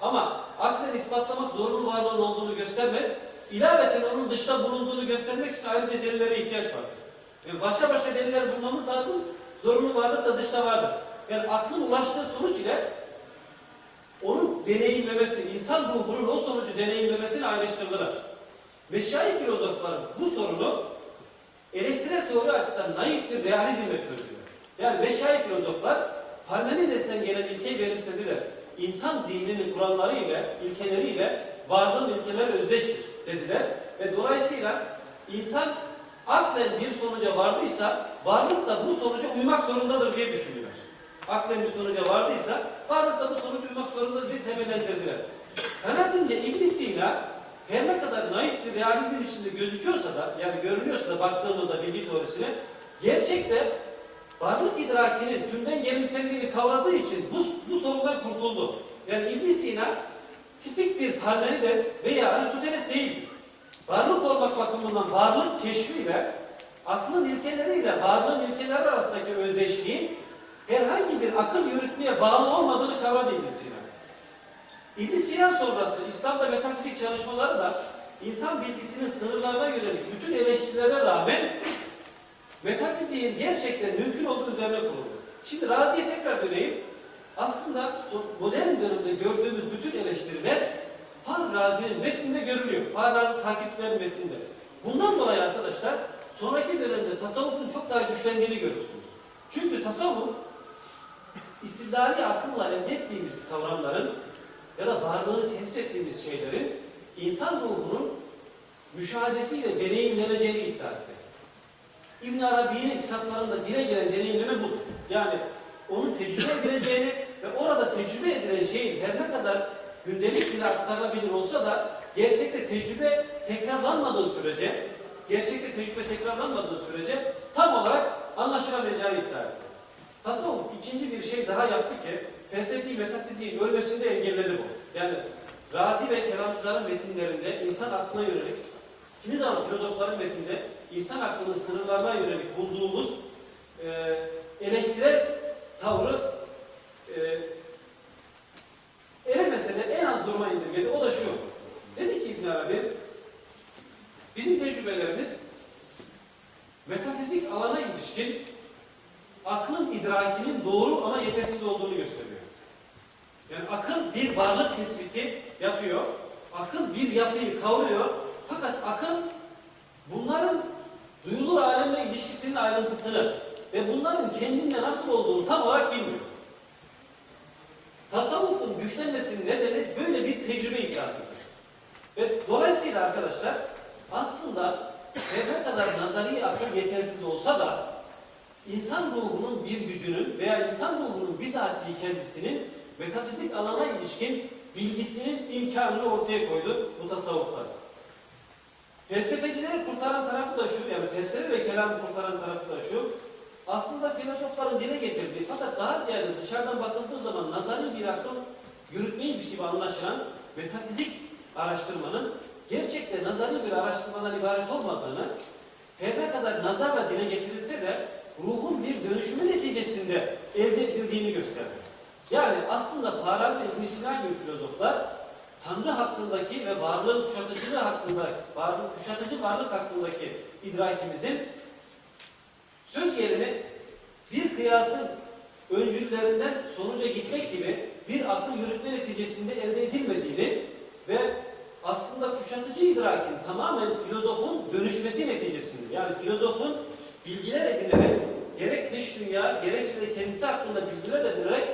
Ama aklen ispatlamak zorunlu varlığın olduğunu göstermez. İlaveten onun dışta bulunduğunu göstermek için ayrıca delillere ihtiyaç var. Yani başka başka deliller bulmamız lazım. Zorunlu varlık da dışta vardır. Yani aklın ulaştığı sonuç ile onun deneyimlemesi, insan ruhunun o sonucu deneyimlemesini ayrıştırdılar. Meşayi filozoflar bu sorunu eleştirel teori açısından naif bir realizmle çözdüler. Yani meşayi filozoflar Parmenides'ten gelen ilkeyi benimsediler. İnsan zihninin kurallarıyla, ilkeleriyle varlığın ilkeleri özdeştir dediler. Ve dolayısıyla insan aklen bir sonuca vardıysa varlık da bu sonuca uymak zorundadır diye düşündüler. Aklen bir sonuca vardıysa varlık da bu sonuca uymak zorundadır diye temellendirdiler. Kanadımca İbn Sina her ne kadar naif bir realizm içinde gözüküyorsa da yani görünüyorsa da baktığımızda bilgi teorisine gerçekte varlık idrakinin tümden gelimselliğini kavradığı için bu, bu sorundan kurtuldu. Yani İbn Sina tipik bir Parmenides veya Aristoteles değil. Varlık olmak bakımından varlık keşfiyle aklın ilkeleriyle varlığın ilkeleri arasındaki özdeşliğin herhangi bir akıl yürütmeye bağlı olmadığını kavradı İbn Sina. İbn Sina sonrası İslam'da metafizik çalışmaları da insan bilgisinin sınırlarına yönelik bütün eleştirilere rağmen metafiziğin gerçekten mümkün olduğu üzerine kuruldu. Şimdi Razi'ye tekrar döneyim. Aslında modern dönemde gördüğümüz bütün eleştiriler Far Razi'nin metninde görülüyor. Far Razi takipçilerin metninde. Bundan dolayı arkadaşlar sonraki dönemde tasavvufun çok daha güçlendiğini görürsünüz. Çünkü tasavvuf istidlali akılla elde ettiğimiz kavramların ya da varlığını tespit ettiğimiz şeylerin insan ruhunun müşahedesiyle deneyimleneceğini iddia etti. İbn Arabi'nin kitaplarında dile gelen deneyimleme budur. Yani onun tecrübe edileceğini ve orada tecrübe edilen her ne kadar gündelik dile aktarılabilir olsa da gerçekte tecrübe tekrarlanmadığı sürece, gerçekte tecrübe tekrarlanmadığı sürece tam olarak anlaşılamayacağını iddia etti. Tasavvuf ikinci bir şey daha yaptı ki felsefi metafiziğin ölmesini de engelledi bu. Yani Razi ve kelamcıların metinlerinde insan aklına yönelik, kimi zaman filozofların metninde insan aklının sınırlarına yönelik bulduğumuz e, eleştirel tavrı e, elemese de en az duruma indirgedi. O da şu. Dedi ki İbn Arabi, bizim tecrübelerimiz metafizik alana ilişkin aklın idrakinin doğru ama yetersiz olduğunu gösteriyor. Yani akıl bir varlık tespiti yapıyor. Akıl bir yapıyı kavruyor. Fakat akıl bunların duyulur alemle ilişkisinin ayrıntısını ve bunların kendinde nasıl olduğunu tam olarak bilmiyor. Tasavvufun güçlenmesinin nedeni böyle bir tecrübe iddiasıdır. Ve dolayısıyla arkadaşlar aslında ne kadar nazari akıl yetersiz olsa da insan ruhunun bir gücünün veya insan ruhunun bizatihi kendisinin metafizik alana ilişkin bilgisinin imkanını ortaya koydu bu tasavvuflar. Felsefecileri kurtaran tarafı da şu, yani felsefe ve kelam kurtaran tarafı da şu, aslında filozofların dile getirdiği fakat daha ziyade dışarıdan bakıldığı zaman nazari bir akıl yürütmeymiş gibi anlaşılan metafizik araştırmanın gerçekte nazari bir araştırmadan ibaret olmadığını, her kadar nazarla dile getirilse de ruhun bir dönüşümü neticesinde elde edildiğini gösterdi. Yani aslında Farabi ve İbn Sina gibi filozoflar Tanrı hakkındaki ve varlığın kuşatıcılığı hakkında, varlık, kuşatıcı varlık hakkındaki idrakimizin söz gelimi bir kıyasın öncüllerinden sonuca gitmek gibi bir akıl yürütme neticesinde elde edilmediğini ve aslında kuşatıcı idrakin tamamen filozofun dönüşmesi neticesinde yani filozofun bilgiler edinerek gerek dış dünya gerekse de kendisi hakkında bilgiler edinerek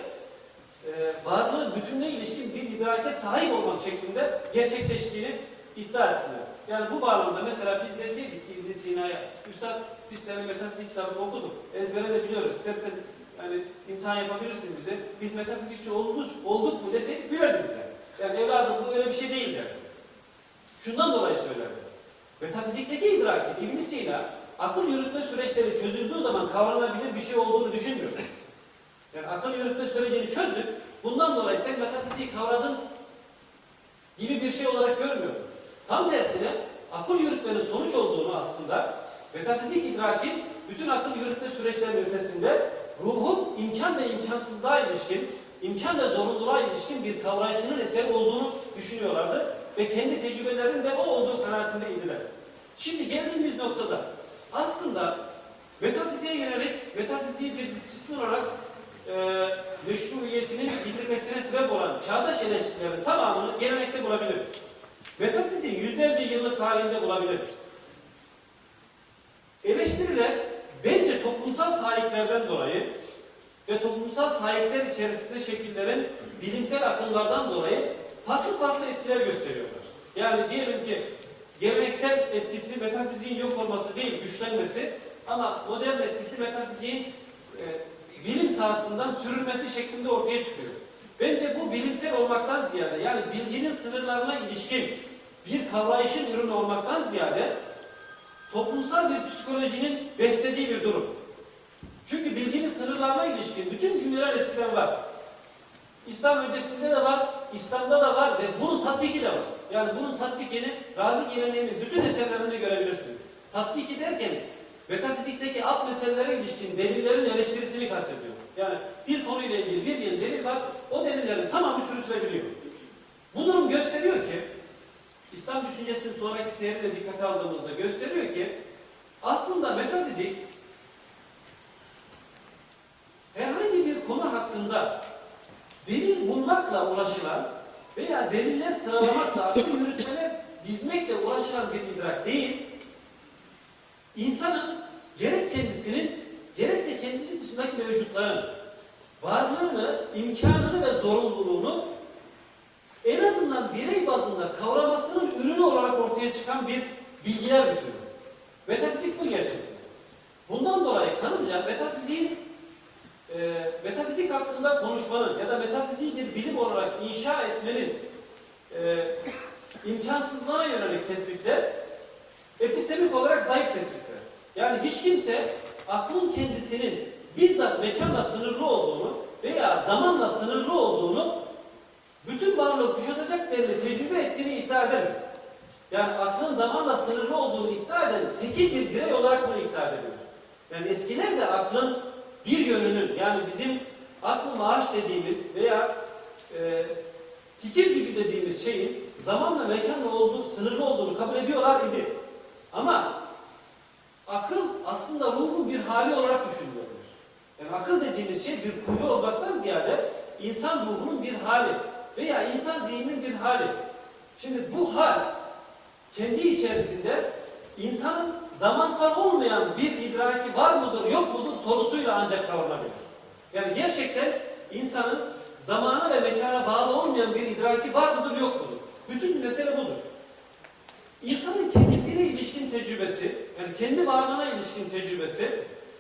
e, varlığın bütününe ilişkin bir idrake sahip olmak şeklinde gerçekleştiğini iddia ettiler. Yani bu bağlamda mesela biz deseydik ki İbn Sina'ya, Üstad biz senin metafizik kitabını okuduk, ezbere de biliyoruz, istersen yani imtihan yapabilirsin bize, biz metafizikçi olmuş, olduk mu deseydik gülerdi bize. Yani evladım bu öyle bir şey değil derdi. Şundan dolayı söylerdi. Metafizikteki idraki İbn Sina akıl yürütme süreçleri çözüldüğü zaman kavranabilir bir şey olduğunu düşünmüyor. Yani akıl yürütme sürecini çözdük. Bundan dolayı sen metafiziği kavradın gibi bir şey olarak görmüyor. Tam tersine akıl yürütmenin sonuç olduğunu aslında metafizik idrakin bütün akıl yürütme süreçlerinin ötesinde ruhun imkan ve imkansızlığa ilişkin, imkan ve zorunluluğa ilişkin bir kavrayışının eseri olduğunu düşünüyorlardı ve kendi tecrübelerinin de o olduğu kanaatindeydiler. Şimdi geldiğimiz noktada aslında metafiziğe yönelik metafiziği bir disiplin olarak e, meşruiyetinin yitirmesine sebep olan çağdaş eleştirilerin tamamını gelenekte bulabiliriz. Metafiziğin yüzlerce yıllık tarihinde bulabiliriz. Eleştiriler bence toplumsal sahiplerden dolayı ve toplumsal sahipler içerisinde şekillerin bilimsel akımlardan dolayı farklı farklı etkiler gösteriyorlar. Yani diyelim ki geleneksel etkisi metafiziğin yok olması değil, güçlenmesi ama modern etkisi metafiziğin e, bilim sahasından sürülmesi şeklinde ortaya çıkıyor. Bence bu bilimsel olmaktan ziyade yani bilginin sınırlarına ilişkin bir kavrayışın ürünü olmaktan ziyade toplumsal bir psikolojinin beslediği bir durum. Çünkü bilginin sınırlarına ilişkin bütün cümleler eskiden var. İslam öncesinde de var, İslam'da da var ve bunun tatbiki de var. Yani bunun tatbikini Razi geleneğinin bütün eserlerinde görebilirsiniz. Tatbiki derken metafizikteki alt meselelere ilişkin delillerin eleştirisini kastediyor. Yani bir konuyla ilgili bir yeni delil var, o delillerin tamamı çürütülebiliyor. Bu durum gösteriyor ki, İslam düşüncesinin sonraki seyriyle dikkate aldığımızda gösteriyor ki, aslında metafizik herhangi bir konu hakkında delil bulmakla ulaşılan veya deliller sıralamakla, akıl yürütmeler dizmekle ulaşılan bir idrak değil, insanın gerek kendisinin gerekse kendisi dışındaki mevcutların varlığını, imkanını ve zorunluluğunu en azından birey bazında kavramasının ürünü olarak ortaya çıkan bir bilgiler bütünü. Metafizik bu gerçekten. Bundan dolayı kanımca metafiziğin e, metafizik hakkında konuşmanın ya da metafiziği bir bilim olarak inşa etmenin e, imkansızlığa yönelik tespitler epistemik olarak zayıf tespitler. Yani hiç kimse aklın kendisinin bizzat mekanla sınırlı olduğunu veya zamanla sınırlı olduğunu bütün varlığı kuşatacak denli tecrübe ettiğini iddia edemez. Yani aklın zamanla sınırlı olduğunu iddia eden tekil bir birey olarak bunu iddia ediyor. Yani eskiler de aklın bir yönünün yani bizim aklı maaş dediğimiz veya e, fikir gücü dediğimiz şeyin zamanla mekanla olduğu, sınırlı olduğunu kabul ediyorlar idi. Ama akıl aslında ruhun bir hali olarak düşünülüyor. Yani akıl dediğimiz şey bir kuvve olmaktan ziyade insan ruhunun bir hali veya insan zihninin bir hali. Şimdi bu hal kendi içerisinde insanın zamansal olmayan bir idraki var mıdır yok mudur sorusuyla ancak kavranabilir. Yani gerçekten insanın zamana ve mekana bağlı olmayan bir idraki var mıdır yok mudur? Bütün mesele budur. İnsanın kendisine ilişkin tecrübesi, yani kendi varlığına ilişkin tecrübesi,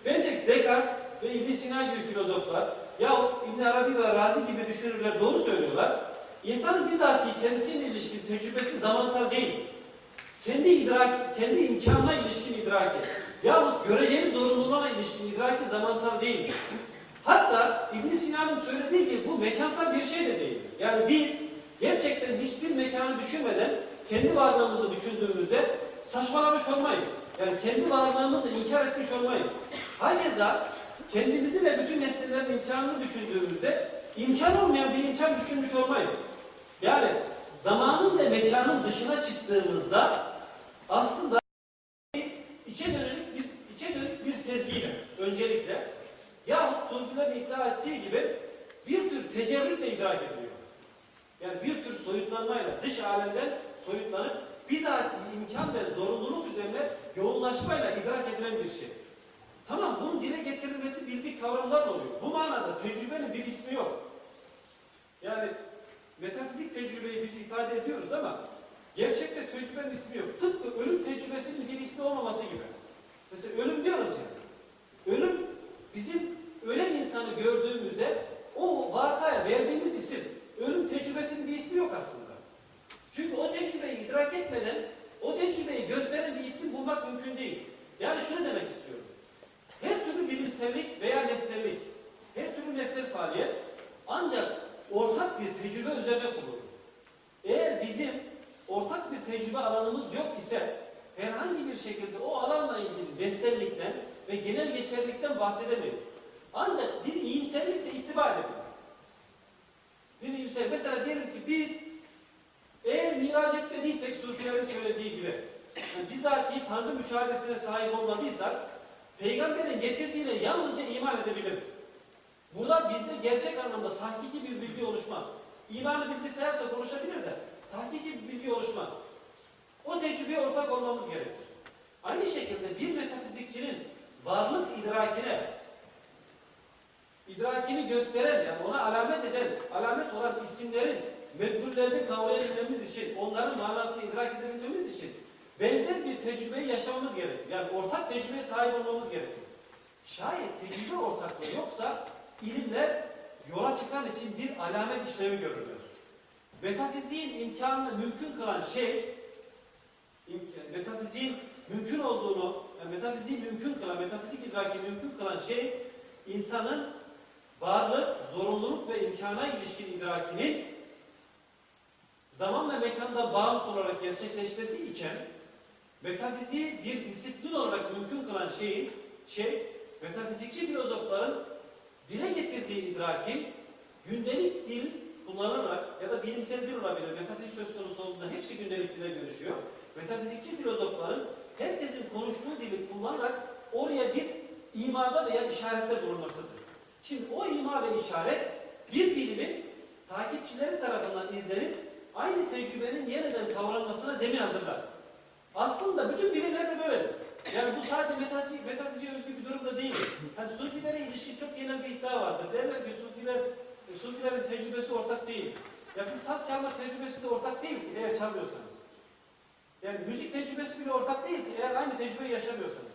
bence Descartes ve ibn Sina gibi filozoflar, ya İbn Arabi ve Razi gibi düşünürler doğru söylüyorlar. İnsanın bizatihi kendisiyle ilişkin tecrübesi zamansal değil. Kendi idraki, kendi imkanına ilişkin idraki, yahut göreceli zorunluluğuna ilişkin idraki zamansal değil. Hatta ibn Sina'nın söylediği gibi bu mekansal bir şey de değil. Yani biz gerçekten hiçbir mekanı düşünmeden kendi varlığımızı düşündüğümüzde saçmalamış olmayız. Yani kendi varlığımızı inkar etmiş olmayız. Hakeza kendimizi ve bütün nesillerin imkanını düşündüğümüzde imkan olmayan bir imkan düşünmüş olmayız. Yani zamanın ve mekanın dışına çıktığımızda aslında içe dönük bir içe dönük bir sezgiyle öncelikle yahut sufilerin iddia ettiği gibi bir tür tecerrütle idrak ediliyor. Yani bir tür soyutlanmayla dış alemden soyutlanıp bizatihi imkan ve zorunluluk üzerine yoğunlaşmayla idrak edilen bir şey. Tamam bunun dile getirilmesi bildik kavramlarla oluyor. Bu manada tecrübenin bir ismi yok. Yani metafizik tecrübeyi biz ifade ediyoruz ama gerçekte tecrübenin ismi yok. Tıpkı ölüm tecrübesinin bir ismi olmaması gibi. Mesela ölüm diyoruz ya. Ölüm bizim ölen insanı gördüğümüzde o vakaya verdiğimiz isim. Ölüm tecrübesinin bir ismi yok aslında. Çünkü o tecrübeyi idrak etmeden o tecrübeyi gösteren bir isim bulmak mümkün değil. Yani şunu demek istiyorum. Her türlü bilimsellik veya nesnellik, her türlü nesnel faaliyet ancak ortak bir tecrübe üzerine kurulur. Eğer bizim ortak bir tecrübe alanımız yok ise herhangi bir şekilde o alanla ilgili nesnellikten ve genel geçerlilikten bahsedemeyiz. Ancak bir iyimserlikle ittiba edebiliriz. Bir iyimser, mesela diyelim ki biz eğer miraç etmediysek Sufilerin söylediği gibi, yani bizatihi Tanrı müşahedesine sahip olmadıysak, peygamberin getirdiğine yalnızca iman edebiliriz. Burada bizde gerçek anlamda tahkiki bir bilgi oluşmaz. İmanı bilgisi herse konuşabilir de tahkiki bir bilgi oluşmaz. O tecrübeye ortak olmamız gerekir. Aynı şekilde bir metafizikçinin varlık idrakine idrakini gösteren yani ona alamet eden, alamet olan isimlerin medlullerini kavrayabilmemiz için, onların manasını idrak edebilmemiz için benzer bir tecrübeyi yaşamamız gerekir. Yani ortak tecrübeye sahip olmamız gerekir. Şayet tecrübe ortaklığı yoksa ilimler yola çıkan için bir alamet işlevi görürler. Metafiziğin imkanını mümkün kılan şey, metafiziğin mümkün olduğunu, yani metafiziği mümkün kılan, metafizik idraki mümkün kılan şey, insanın varlık, zorunluluk ve imkana ilişkin idrakinin zaman ve mekanda bağımsız olarak gerçekleşmesi için metafiziği bir disiplin olarak mümkün kılan şeyin, şey, metafizikçi filozofların dile getirdiği idrakin gündelik dil kullanarak ya da bilimsel dil olabilir. Metafizik söz konusu olduğunda hepsi gündelik dile dönüşüyor. Metafizikçi filozofların herkesin konuştuğu dili kullanarak oraya bir imada veya işarette bulunmasıdır. Şimdi o ima ve işaret bir bilimin takipçileri tarafından izlenip aynı tecrübenin yeniden kavranmasına zemin hazırlar. Aslında bütün bilimler de böyledir. Yani bu sadece metafizik, metafiziğe özgü bir durum da değil. Hani sufilere ilişkin çok genel bir iddia vardır. Derler ki sufiler, sufilerin tecrübesi ortak değil. Ya bir saz çalma tecrübesi de ortak değil ki eğer çalmıyorsanız. Yani müzik tecrübesi bile ortak değil ki eğer aynı tecrübeyi yaşamıyorsanız.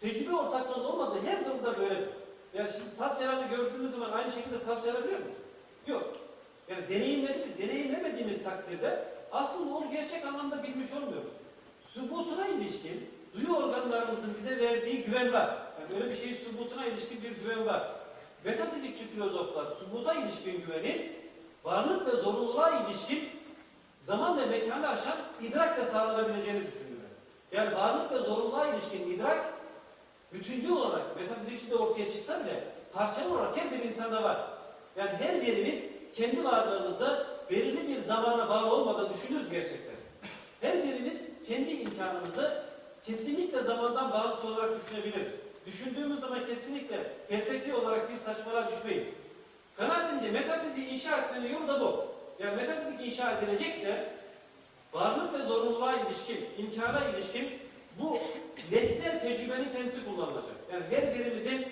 Tecrübe ortaklığının olmadığı her durumda böyledir. Yani şimdi saz çalanı gördüğümüz zaman aynı şekilde saz çalabiliyor mu? Yok. Yani deneyimledik, deneyimlemediğimiz takdirde aslında onu gerçek anlamda bilmiş olmuyoruz. Subutuna ilişkin duyu organlarımızın bize verdiği güven var. Yani öyle bir şeyin subutuna ilişkin bir güven var. Metafizikçi filozoflar subuta ilişkin güvenin varlık ve zorunluluğa ilişkin zaman ve mekanı aşan idrakla sağlanabileceğini düşündüler. Yani varlık ve zorunluluğa ilişkin idrak bütüncül olarak metafizikçi de ortaya çıksa bile parçalı olarak her bir insanda var. Yani her birimiz kendi varlığımızı belirli bir zamana bağlı olmadan düşünürüz gerçekten. Her birimiz kendi imkanımızı kesinlikle zamandan bağımsız olarak düşünebiliriz. Düşündüğümüz zaman kesinlikle felsefi olarak bir saçmalığa düşmeyiz. Kanaatimce metafiziği inşa etmenin yolu da bu. Yani metafizik inşa edilecekse varlık ve zorunluluğa ilişkin, imkana ilişkin bu nesnel tecrübenin kendisi kullanılacak. Yani her birimizin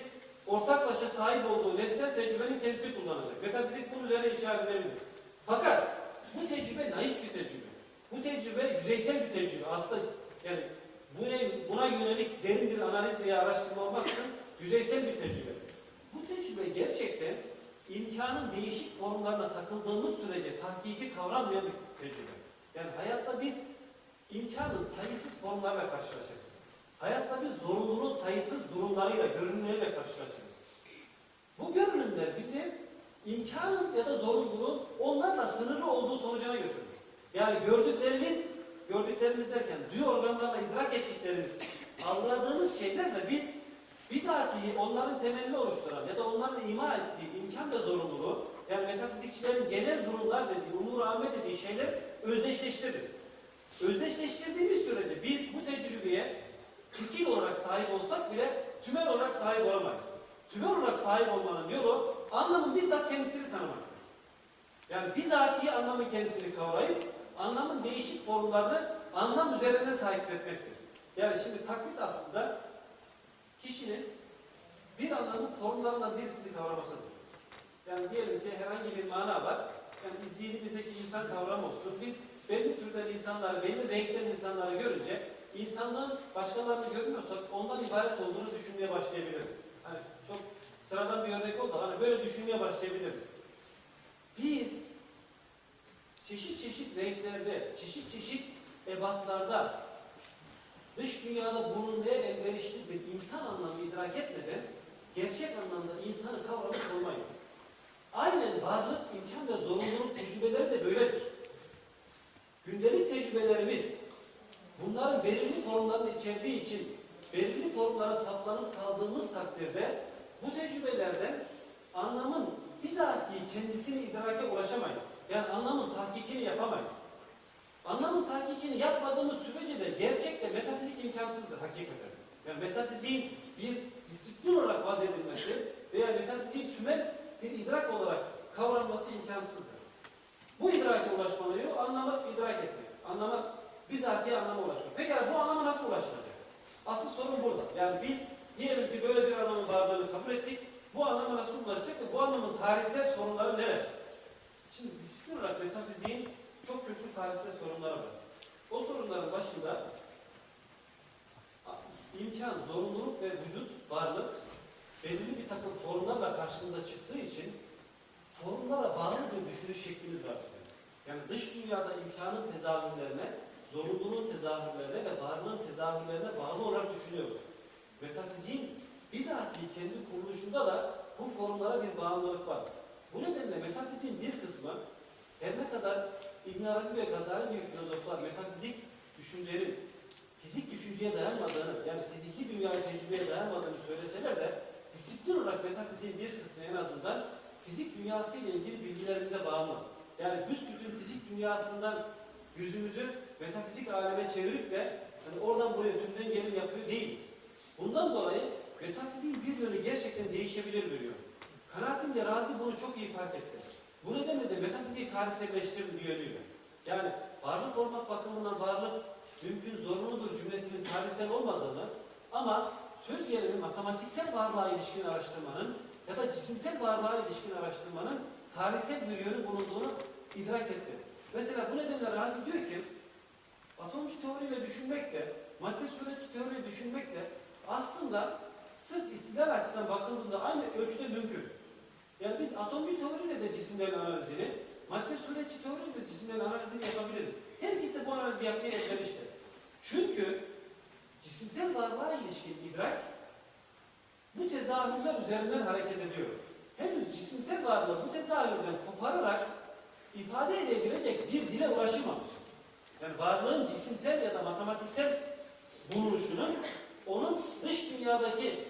ortaklaşa sahip olduğu nesnel tecrübenin kendisi kullanılacak. Metafizik bunun üzerine inşa edilebilir. Fakat bu tecrübe naif bir tecrübe. Bu tecrübe yüzeysel bir tecrübe. Aslında yani buna, yönelik derin bir analiz veya araştırma olmaksızın yüzeysel bir tecrübe. Bu tecrübe gerçekten imkanın değişik formlarına takıldığımız sürece tahkiki kavranmayan bir tecrübe. Yani hayatta biz imkanın sayısız formlarla karşılaşırız. Hayatta biz zorunluluğun sayısız durumlarıyla, görünümleriyle karşılaşırız. Bu görünümler bizi imkanın ya da zorunluluğun onlarla sınırlı olduğu sonucuna götürür. Yani gördüklerimiz, gördüklerimiz derken duyu organlarla idrak ettiklerimiz, algıladığımız şeylerle biz bizatihi onların temelini oluşturan ya da onların ima ettiği imkan ve zorunluluğu yani metafizikçilerin genel durumlar dediği, umur âme dediği şeyler özdeşleştiririz. Özdeşleştirdiğimiz sürece biz bu tecrübeye fikir olarak sahip olsak bile tümel olarak sahip olamayız. Tümel olarak sahip olmanın yolu anlamın bizzat kendisini tanımak. Yani bizatihi anlamın kendisini kavrayıp anlamın değişik formlarını anlam üzerinden takip etmektir. Yani şimdi taklit aslında kişinin bir anlamın formlarından birisini kavramasıdır. Yani diyelim ki herhangi bir mana var. Yani zihnimizdeki insan kavramı olsun. Biz belli türden insanları, belli renkten insanları görünce insanlığın başkalarını görmüyorsak ondan ibaret olduğunu düşünmeye başlayabiliriz. Hani çok sıradan bir örnek oldu. Hani böyle düşünmeye başlayabiliriz. Biz çeşit çeşit renklerde, çeşit çeşit ebatlarda dış dünyada bulunmaya elverişli bir insan anlamı idrak etmeden gerçek anlamda insanı kavramış olmayız. Aynen varlık, imkan ve zorunluluk tecrübeleri de böyledir. Gündelik tecrübelerimiz bunların belirli formlarını içerdiği için belirli formlara saplanıp kaldığımız takdirde bu tecrübelerden anlamın bizatihi kendisini idrake ulaşamayız. Yani anlamın tahkikini yapamayız. Anlamın tahkikini yapmadığımız sürece de gerçekte metafizik imkansızdır hakikaten. Yani metafiziğin bir disiplin olarak vaz edilmesi veya metafiziğin tümel bir idrak olarak kavranması imkansızdır. Bu idrake ulaşmanın yolu anlama idrak etmek. Anlama bizatihi anlama ulaşmak. Peki bu anlama nasıl ulaşılacak? Asıl sorun burada. Yani biz diyelim ki böyle bir anlamın varlığını kabul ettik. Bu anlama nasıl ulaşacak ve bu anlamın tarihsel sorunları neler? Şimdi disiplin olarak metafiziğin çok köklü tarihsel sorunları var. O sorunların başında imkan, zorunluluk ve vücut, varlık belirli bir takım formlarla karşımıza çıktığı için formlara bağlı bir düşünüş şeklimiz var bizim. Yani dış dünyada imkanın tezahürlerine, zorunluluğun tezahürlerine ve varlığın tezahürlerine bağlı olarak düşünüyoruz. Metafiziğin bizatihi kendi kuruluşunda da bu formlara bir bağımlılık var. Bu nedenle metafiziğin bir kısmı her ne kadar İbn Arabi ve Gazali gibi filozoflar metafizik düşüncenin fizik düşünceye dayanmadığını, yani fiziki dünyayı tecrübeye dayanmadığını söyleseler de disiplin olarak metafiziğin bir kısmı en azından fizik dünyası ile ilgili bilgilerimize bağlı. Yani büsbütün fizik dünyasından yüzümüzü metafizik aleme çevirip de hani oradan buraya tümden gelim yapıyor değiliz. Bundan dolayı metafiziğin bir yönü gerçekten değişebilir bir yön. Kanaatimce Razi bunu çok iyi fark etti. Bu nedenle de metafiziği tarihselleştirir bir yönüyle. Yani varlık olmak bakımından varlık mümkün zorunludur cümlesinin tarihsel olmadığını ama söz gelimi matematiksel varlığa ilişkin araştırmanın ya da cisimsel varlığa ilişkin araştırmanın tarihsel bir yönü bulunduğunu idrak etti. Mesela bu nedenle Razi diyor ki atomcu teoriyle düşünmek de, madde suretçi teoriyle düşünmek de aslında sırf istilal açısından bakıldığında aynı ölçüde mümkün. Yani biz atomcu teoriyle de cisimlerin analizini, madde suretçi teoriyle de cisimlerin analizini yapabiliriz. Her ikisi de bu analizi yapmaya elverişli. Çünkü cisimsel varlığa ilişkin idrak bu tezahürler üzerinden hareket ediyor. Henüz cisimsel varlığı bu tezahürden kopararak ifade edebilecek bir dile ulaşamamış. Yani varlığın cisimsel ya da matematiksel bulunuşunun onun dış dünyadaki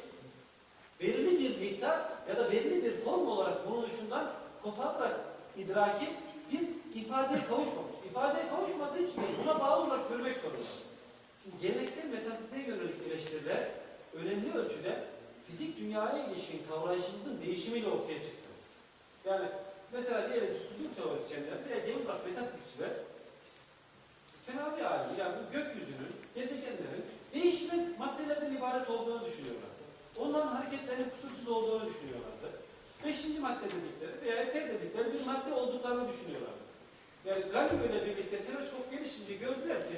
belirli bir miktar ya da belirli bir form olarak bulunuşundan kopararak idraki bir ifadeye kavuşmamış. İfadeye kavuşmadığı için buna bağlı olarak görmek zorunda. Şimdi geleneksel metafiziğe yönelik eleştiriler önemli ölçüde fizik dünyaya ilişkin kavrayışımızın değişimiyle ortaya çıktı. Yani mesela diyelim ki sütun teorisyenler veya genel olarak metafizikçiler senavi alemi yani bu gökyüzünün, gezegenlerin değişmez maddelerden ibaret olduğunu düşünüyorlar. Onların hareketlerinin kusursuz olduğunu düşünüyorlardı. Beşinci madde dedikleri veya eter dedikleri bir madde olduklarını düşünüyorlardı. Yani Galileo ile birlikte teleskop gelişince gördüler ki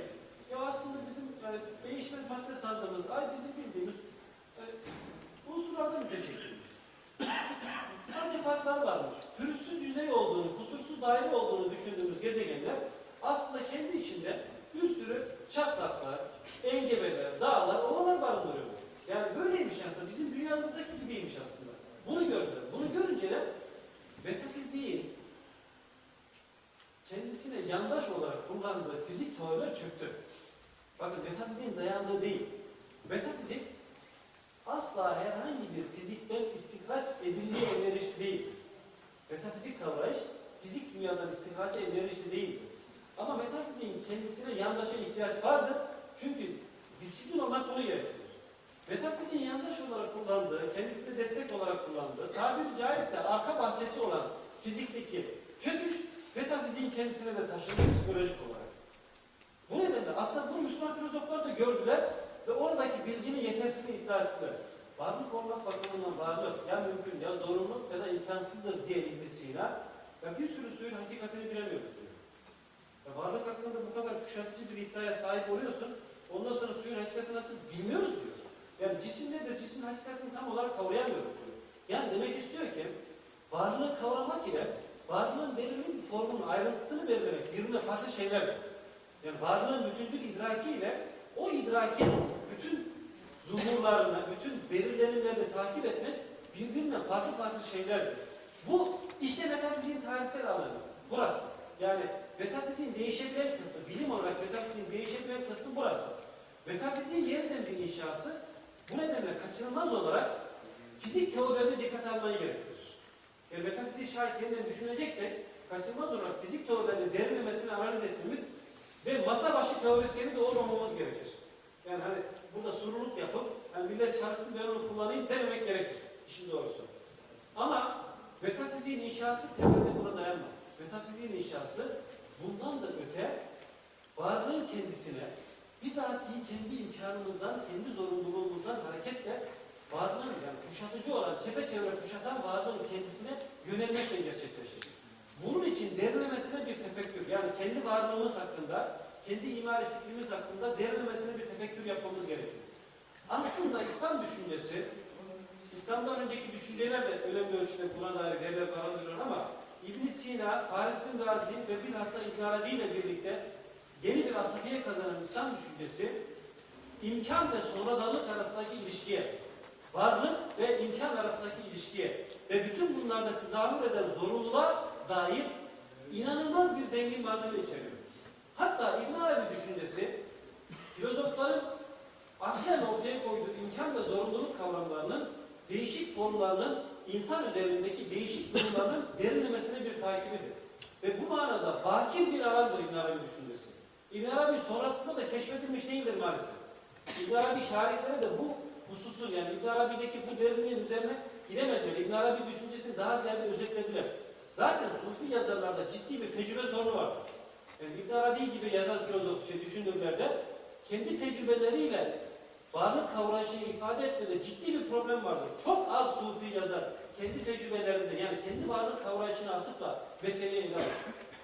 ya aslında bizim yani değişmez madde sandığımız ay bizim bildiğimiz e, unsurlardan müteşekkilmiş. Sadece farklar varmış. Pürüzsüz yüzey olduğunu, kusursuz daire olduğunu düşündüğümüz gezegenler aslında kendi içinde bir sürü çatlaklar, engebeler, dağlar, ovalar barındırıyormuş. Yani böyleymiş aslında. Bizim dünyamızdaki gibiymiş aslında. Bunu gördüler. Bunu görünce de metafiziğin kendisine yandaş olarak kullandığı fizik teoriler çöktü. Bakın metafiziğin dayandığı değil. Metafizik asla herhangi bir fizikten istihraç edilmeye elverişli değil. Metafizik kavrayış fizik dünyadan istihraca elverişli değil. Ama metafiziğin kendisine yandaşa ihtiyaç vardır. Çünkü disiplin olmak bunu gerektirir. Metafiziğin yandaş olarak kullandığı, kendisine destek olarak kullandığı, tabiri caizse arka bahçesi olan fizikteki çöküş, metafiziğin kendisine de taşınıyor psikolojik olarak. Bu nedenle aslında bunu Müslüman filozoflar da gördüler ve oradaki bilginin yetersizliğini iddia ettiler. Varlık olmak bakımından varlık ya mümkün ya zorunlu ya da imkansızdır diye ilmesiyle ya bir sürü suyun hakikatini bilemiyoruz diyor. Ya varlık hakkında bu kadar kuşatıcı bir iddiaya sahip oluyorsun, ondan sonra suyun hakikatini nasıl bilmiyoruz diyor. Yani cisim nedir, cismin hakikatini tam olarak kavrayamıyoruz diyor. Yani demek istiyor ki varlığı kavramak ile varlığın belirli bir formunun ayrıntısını belirlemek birbirine farklı şeyler. Yani varlığın bütüncül idraki ile o idrakin bütün zuhurlarını, bütün belirlenimlerini takip etmek birbirinden farklı farklı şeylerdir. Bu işte metafiziğin tarihsel alanı. Burası. Yani metafiziğin değişebilen kısmı, bilim olarak metafiziğin değişebilen kısmı burası. Metafiziğin yeniden bir inşası bu nedenle kaçınılmaz olarak fizik teorilerine dikkat almayı gerektirir. Yani metafiziği şayet yeniden düşüneceksek kaçınılmaz olarak fizik teorilerinin derinlemesine analiz ettiğimiz ve masa başı teorisyeni de olmamamız gerekir. Yani hani burada suruluk yapıp hani millet çalışsın ben onu kullanayım dememek gerekir. işin doğrusu. Ama metafiziğin inşası temelde buna dayanmaz. Metafiziğin inşası bundan da öte varlığın kendisine bizatihi kendi imkanımızdan, kendi zorunluluğumuzdan hareketle varlığın yani kuşatıcı olan, çepeçevre kuşatan varlığın kendisine yönelmekle gerçekleşir. Bunun için derinlemesine bir tefekkür, yani kendi varlığımız hakkında, kendi imari fikrimiz hakkında derinlemesine bir tefekkür yapmamız gerekir. Aslında İslam düşüncesi, İslam'dan önceki düşünceler de önemli ölçüde buna dair veriler barındırıyor ama ibn Sina, Fahrettin Razi ve bilhassa İbn Arabi ile birlikte yeni bir asabiye kazanan İslam düşüncesi imkan ve sonradanlık arasındaki ilişkiye, varlık ve imkan arasındaki ilişkiye ve bütün bunlarda tezahür eden zorunluluğa dair inanılmaz bir zengin malzeme içeriyor. Hatta İbn Arabi düşüncesi filozofların aklen ortaya koyduğu imkan ve zorunluluk kavramlarının değişik formlarının insan üzerindeki değişik durumlarının derinlemesine bir takibidir. Ve bu manada bakir bir alandır İbn Arabi düşüncesi. İbn Arabi sonrasında da keşfedilmiş değildir maalesef. İbn Arabi şairleri de bu hususun yani İbn Arabi'deki bu derinliğin üzerine gidemediler. İbn Arabi düşüncesini daha ziyade özetlediler. Zaten Sufi yazarlarda ciddi bir tecrübe sorunu var. Yani İbn Arabi gibi yazar filozof şey düşünürlerde kendi tecrübeleriyle varlık kavrayışını ifade etmede ciddi bir problem vardır. Çok az sufi yazar kendi tecrübelerinde yani kendi varlık kavrayışını atıp da meseleye ele alır.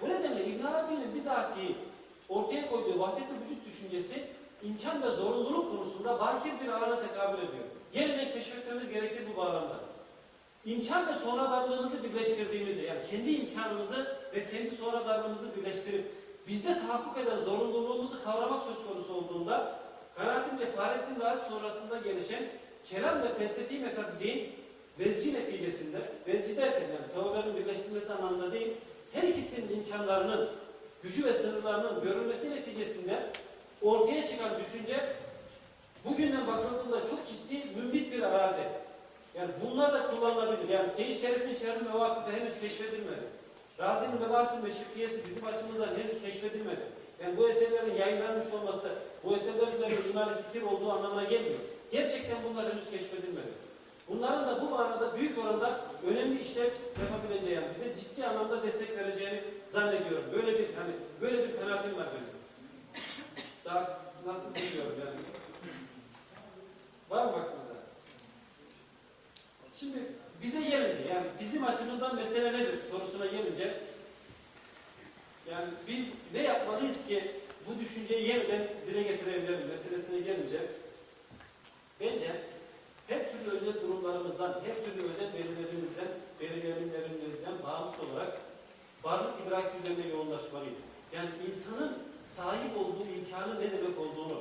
Bu nedenle İbn Arabi'nin bizatihi ortaya koyduğu vahdet-i vücut düşüncesi imkan ve zorunluluk konusunda bakir bir alana tekabül ediyor. Yeniden keşfetmemiz gerekir bu bağlamda. İmkan ve sonradanlığımızı birleştirdiğimizde yani kendi imkanımızı ve kendi sonradanlığımızı birleştirip bizde tahakkuk eden zorunluluğumuzu kavramak söz konusu olduğunda kanaatimce Fahrettin Razi sonrasında gelişen kelam ve felsefi metafiziğin bezci neticesinde, bezci derken yani teorilerin birleştirilmesi anlamında değil, her ikisinin imkanlarının, gücü ve sınırlarının görülmesi neticesinde ortaya çıkan düşünce bugünden bakıldığında çok ciddi mümbit bir arazi. Yani bunlar da kullanılabilir. Yani Seyyid Şerif'in şerri mevakıfı henüz keşfedilmedi. Razi'nin Mebasül Meşrikiyesi bizim açımızdan henüz keşfedilmedi. Yani bu eserlerin yayınlanmış olması, bu eserler üzerinde imani fikir olduğu anlamına gelmiyor. Gerçekten bunlar henüz keşfedilmedi. Bunların da bu manada büyük oranda önemli işler yapabileceği, yani bize ciddi anlamda destek vereceğini zannediyorum. Böyle bir hani böyle bir kanaatim var benim. Saat nasıl bilmiyorum yani. Var mı aklınızda? Şimdi bize gelince yani bizim açımızdan mesele nedir sorusuna gelince yani biz ne yapmalıyız ki bu düşünceyi yeniden dile getirebilelim meselesine gelince bence her türlü özel durumlarımızdan, her türlü özel verilerimizden, verilerimizden bağımsız olarak varlık idraki üzerine yoğunlaşmalıyız. Yani insanın sahip olduğu imkanı ne demek olduğunu.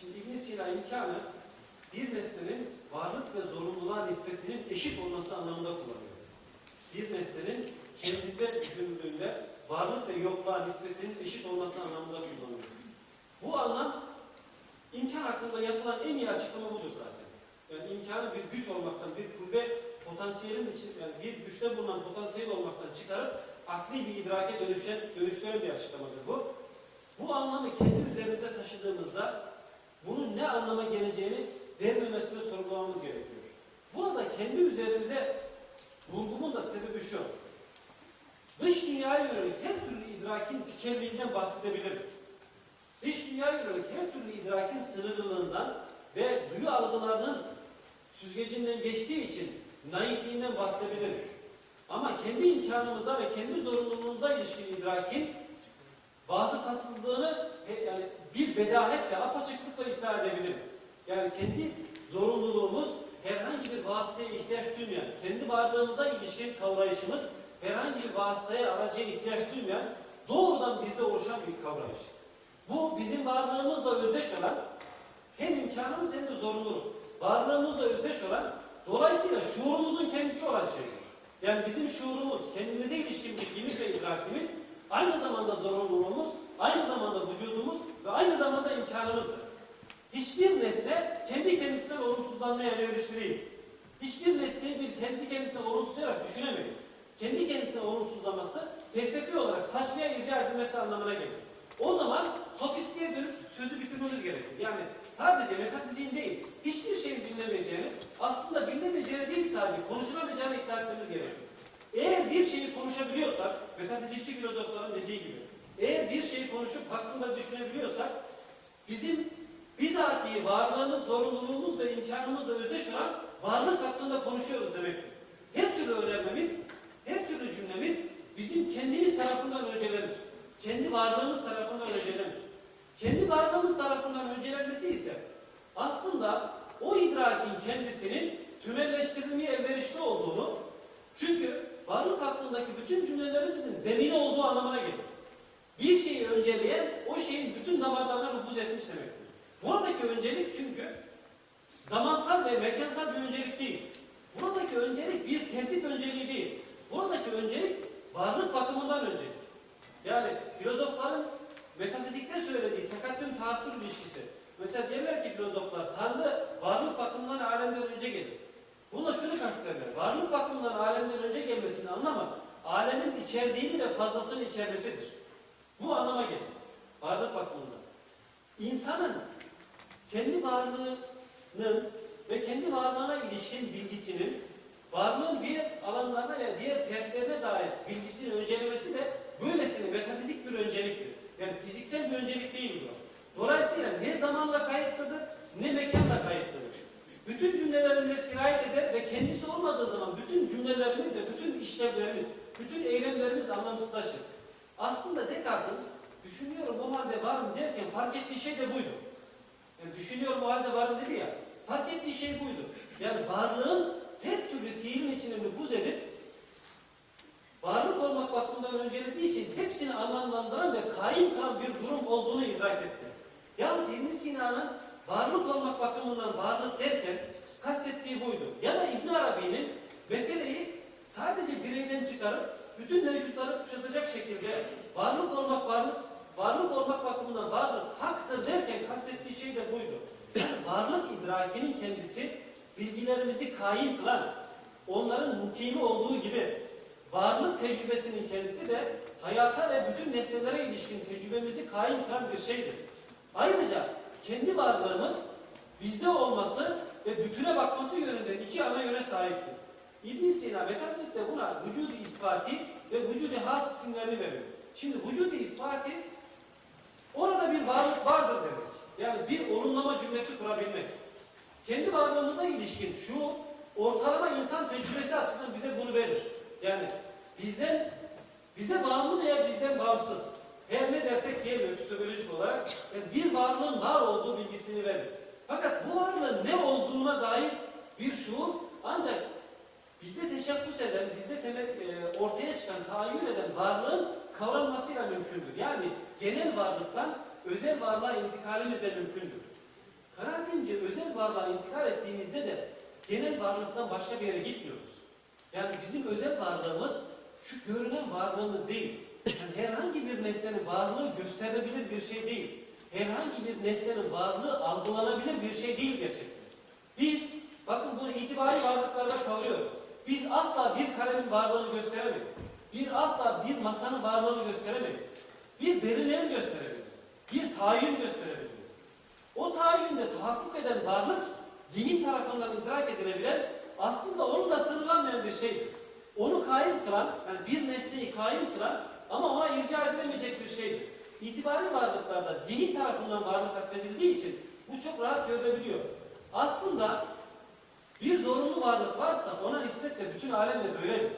Şimdi İbn Sina imkanı bir nesnenin varlık ve zorunluluğa nispetinin eşit olması anlamında kullanıyor. Bir nesnenin kendinde düşünüldüğünde varlık ve yokluğa nispetinin eşit olması anlamında kullanıyor. Bu anlam imkan hakkında yapılan en iyi açıklama budur zaten. Yani imkanı bir güç olmaktan, bir kuvve potansiyelin için, yani bir güçte bulunan potansiyel olmaktan çıkarıp akli bir idrake dönüşen, dönüştüren bir açıklamadır bu. Bu anlamı kendi üzerimize taşıdığımızda bunun ne anlama geleceğini derinlemesine sorgulamamız gerekiyor. Burada kendi üzerimize vurgumun da sebebi şu. Dış dünyaya yönelik her türlü idrakin tikelliğinden bahsedebiliriz. Dış dünyaya yönelik her türlü idrakin sınırlılığından ve duyu algılarının süzgecinden geçtiği için naifliğinden bahsedebiliriz. Ama kendi imkanımıza ve kendi zorunluluğumuza ilişkin idrakin vasıtasızlığını yani bir bedahetle, apaçıklıkla iddia edebiliriz. Yani kendi zorunluluğumuz herhangi bir vasıtaya ihtiyaç duymayan, kendi varlığımıza ilişkin kavrayışımız herhangi bir vasıtaya, aracıya ihtiyaç duymayan doğrudan bizde oluşan bir kavrayış. Bu bizim varlığımızla özdeş olan hem imkanımız hem de zorunluluk. Varlığımızla özdeş olan dolayısıyla şuurumuzun kendisi olan şeydir. Yani bizim şuurumuz, kendimize ilişkin bilgimiz ve idrakimiz aynı zamanda zorunluluğumuz, aynı zamanda vücudumuz ve aynı zamanda imkanımızdır. Hiçbir nesne kendi kendisinden olumsuzlanmaya elverişli değil. Hiçbir nesneyi bir kendi kendisine olumsuzlayarak düşünemeyiz. Kendi kendisine olumsuzlaması felsefi olarak saçmaya irca edilmesi anlamına gelir. O zaman sofistliğe dönüp sözü bitirmemiz gerekir. Yani sadece metafiziğin değil, hiçbir şeyin bilinemeyeceğini, aslında bilinemeyeceğini değil sadece konuşulamayacağını iddia etmemiz gerekir. Eğer bir şeyi konuşabiliyorsak, metafizikçi filozofların dediği gibi, eğer bir şeyi konuşup hakkında düşünebiliyorsak, bizim bizatihi varlığımız, zorunluluğumuz ve imkanımızla özdeş olan varlık hakkında konuşuyoruz demektir. Her türlü öğrenmemiz, her türlü cümlemiz bizim kendimiz tarafından öncelenir. Kendi varlığımız tarafından öncelenir. Kendi varlığımız tarafından öncelenmesi ise aslında o idrakin kendisinin tümelleştirilmeye elverişli olduğunu çünkü varlık hakkındaki bütün cümlelerimizin zemini olduğu anlamına gelir. Bir şeyi önceleyen o şeyin bütün damarlarına nüfuz etmiş demektir. Buradaki öncelik çünkü zamansal ve mekansal bir öncelik değil. Buradaki öncelik bir tertip önceliği değil. Buradaki öncelik varlık bakımından öncelik. Yani filozofların metafizikte söylediği tekattüm tahakkül ilişkisi. Mesela derler ki filozoflar Tanrı varlık bakımından alemden önce gelir. Buna şunu kastederler. Varlık bakımından alemden önce gelmesini anlamak alemin içerdiğini ve fazlasını içermesidir. Bu anlama gelir. Varlık bakımından. İnsanın kendi varlığının ve kendi varlığına ilişkin bilgisinin varlığın bir alanlarına ve diğer fertlerine dair bilgisini öncelemesi de böylesine metafizik bir önceliktir. Yani fiziksel bir öncelik değil bu. Dolayısıyla ne zamanla kayıtlıdır ne mekanla kayıtlıdır. Bütün cümlelerimize sirayet eder ve kendisi olmadığı zaman bütün cümlelerimiz ve bütün işlevlerimiz, bütün eylemlerimiz anlamsızlaşır. Aslında Descartes'in düşünüyorum o halde varım derken fark ettiği şey de buydu. Yani düşünüyorum o halde varım dedi ya, fark ettiği şey buydu. Yani varlığın her türlü fiilin içine nüfuz edip varlık olmak bakımından öncelediği için hepsini anlamlandıran ve kaim kılan bir durum olduğunu idrak etti. Yani İbn Sina'nın varlık olmak bakımından varlık derken kastettiği buydu. Ya da İbn Arabi'nin meseleyi sadece bireyden çıkarıp bütün mevcutları kuşatacak şekilde varlık olmak varlık varlık olmak bakımından varlık haktır derken kastettiği şey de buydu. Yani varlık idrakinin kendisi bilgilerimizi kaim kılan, onların mukimi olduğu gibi varlık tecrübesinin kendisi de hayata ve bütün nesnelere ilişkin tecrübemizi kaim kılan bir şeydir. Ayrıca kendi varlığımız bizde olması ve bütüne bakması yönünden iki ana yöne sahiptir. İbn Sina metafizikte buna vücudu ispati ve vücudu has isimlerini veriyor. Şimdi vücudu ispati orada bir varlık vardır demek. Yani bir olumlama cümlesi kurabilmek. Kendi varlığımıza ilişkin şu ortalama insan tecrübesi açısından bize bunu verir. Yani bizden bize bağımlı veya bizden bağımsız. Her ne dersek diyelim epistemolojik olarak yani bir varlığın var olduğu bilgisini verir. Fakat bu varlığın ne olduğuna dair bir şuur ancak bizde teşebbüs eden, bizde temel, e, ortaya çıkan, tahayyül eden varlığın kavranmasıyla mümkündür. Yani genel varlıktan özel varlığa intikalimiz de mümkündür. Kanaatimce özel varlığa intikal ettiğimizde de genel varlıktan başka bir yere gitmiyoruz. Yani bizim özel varlığımız şu görünen varlığımız değil. Yani herhangi bir nesnenin varlığı gösterilebilir bir şey değil. Herhangi bir nesnenin varlığı algılanabilir bir şey değil gerçekten. Biz, bakın bunu itibari varlıklarda kavuruyoruz. Biz asla bir kalemin varlığını gösteremeyiz. Bir asla bir masanın varlığını gösteremeyiz. Bir verileri gösterebiliriz. Bir tayin gösterebiliriz. O tayinde tahakkuk eden varlık zihin tarafından idrak edilebilen aslında onunla sınırlanmayan bir şeydir. Onu kaim kılan, yani bir nesneyi kaim kılan ama ona irca edilemeyecek bir şeydir. İtibari varlıklarda zihin tarafından varlık atfedildiği için bu çok rahat görülebiliyor. Aslında bir zorunlu varlık varsa ona nispetle bütün alem de böyledir.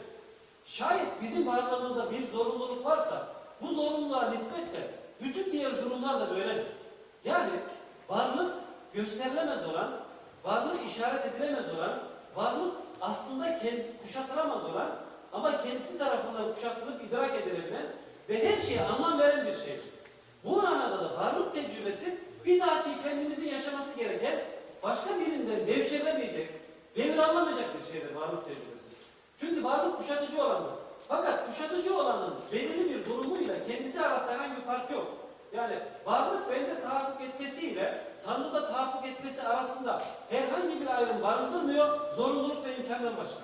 Şayet bizim varlığımızda bir zorunluluk varsa bu zorunluluğa nispetle bütün diğer durumlar da böyledir. Yani varlık gösterilemez olan, varlık işaret edilemez olan, varlık aslında kendi kuşatılamaz olan ama kendisi tarafından kuşatılıp idrak edilebilen ve her şeye anlam veren bir şeydir. Bu manada da varlık tecrübesi bizatihi kendimizin yaşaması gereken başka birinden devşirilemeyecek, devralamayacak bir şeydir varlık tecrübesi. Çünkü varlık kuşatıcı olandır. Fakat kuşatıcı olanın belirli bir durumuyla kendisi arasında herhangi bir fark yok. Yani varlık bende tahakkuk etmesiyle Tanrı'da tahakkuk etmesi arasında herhangi bir ayrım barındırmıyor, zorunluluk ve imkandan başka.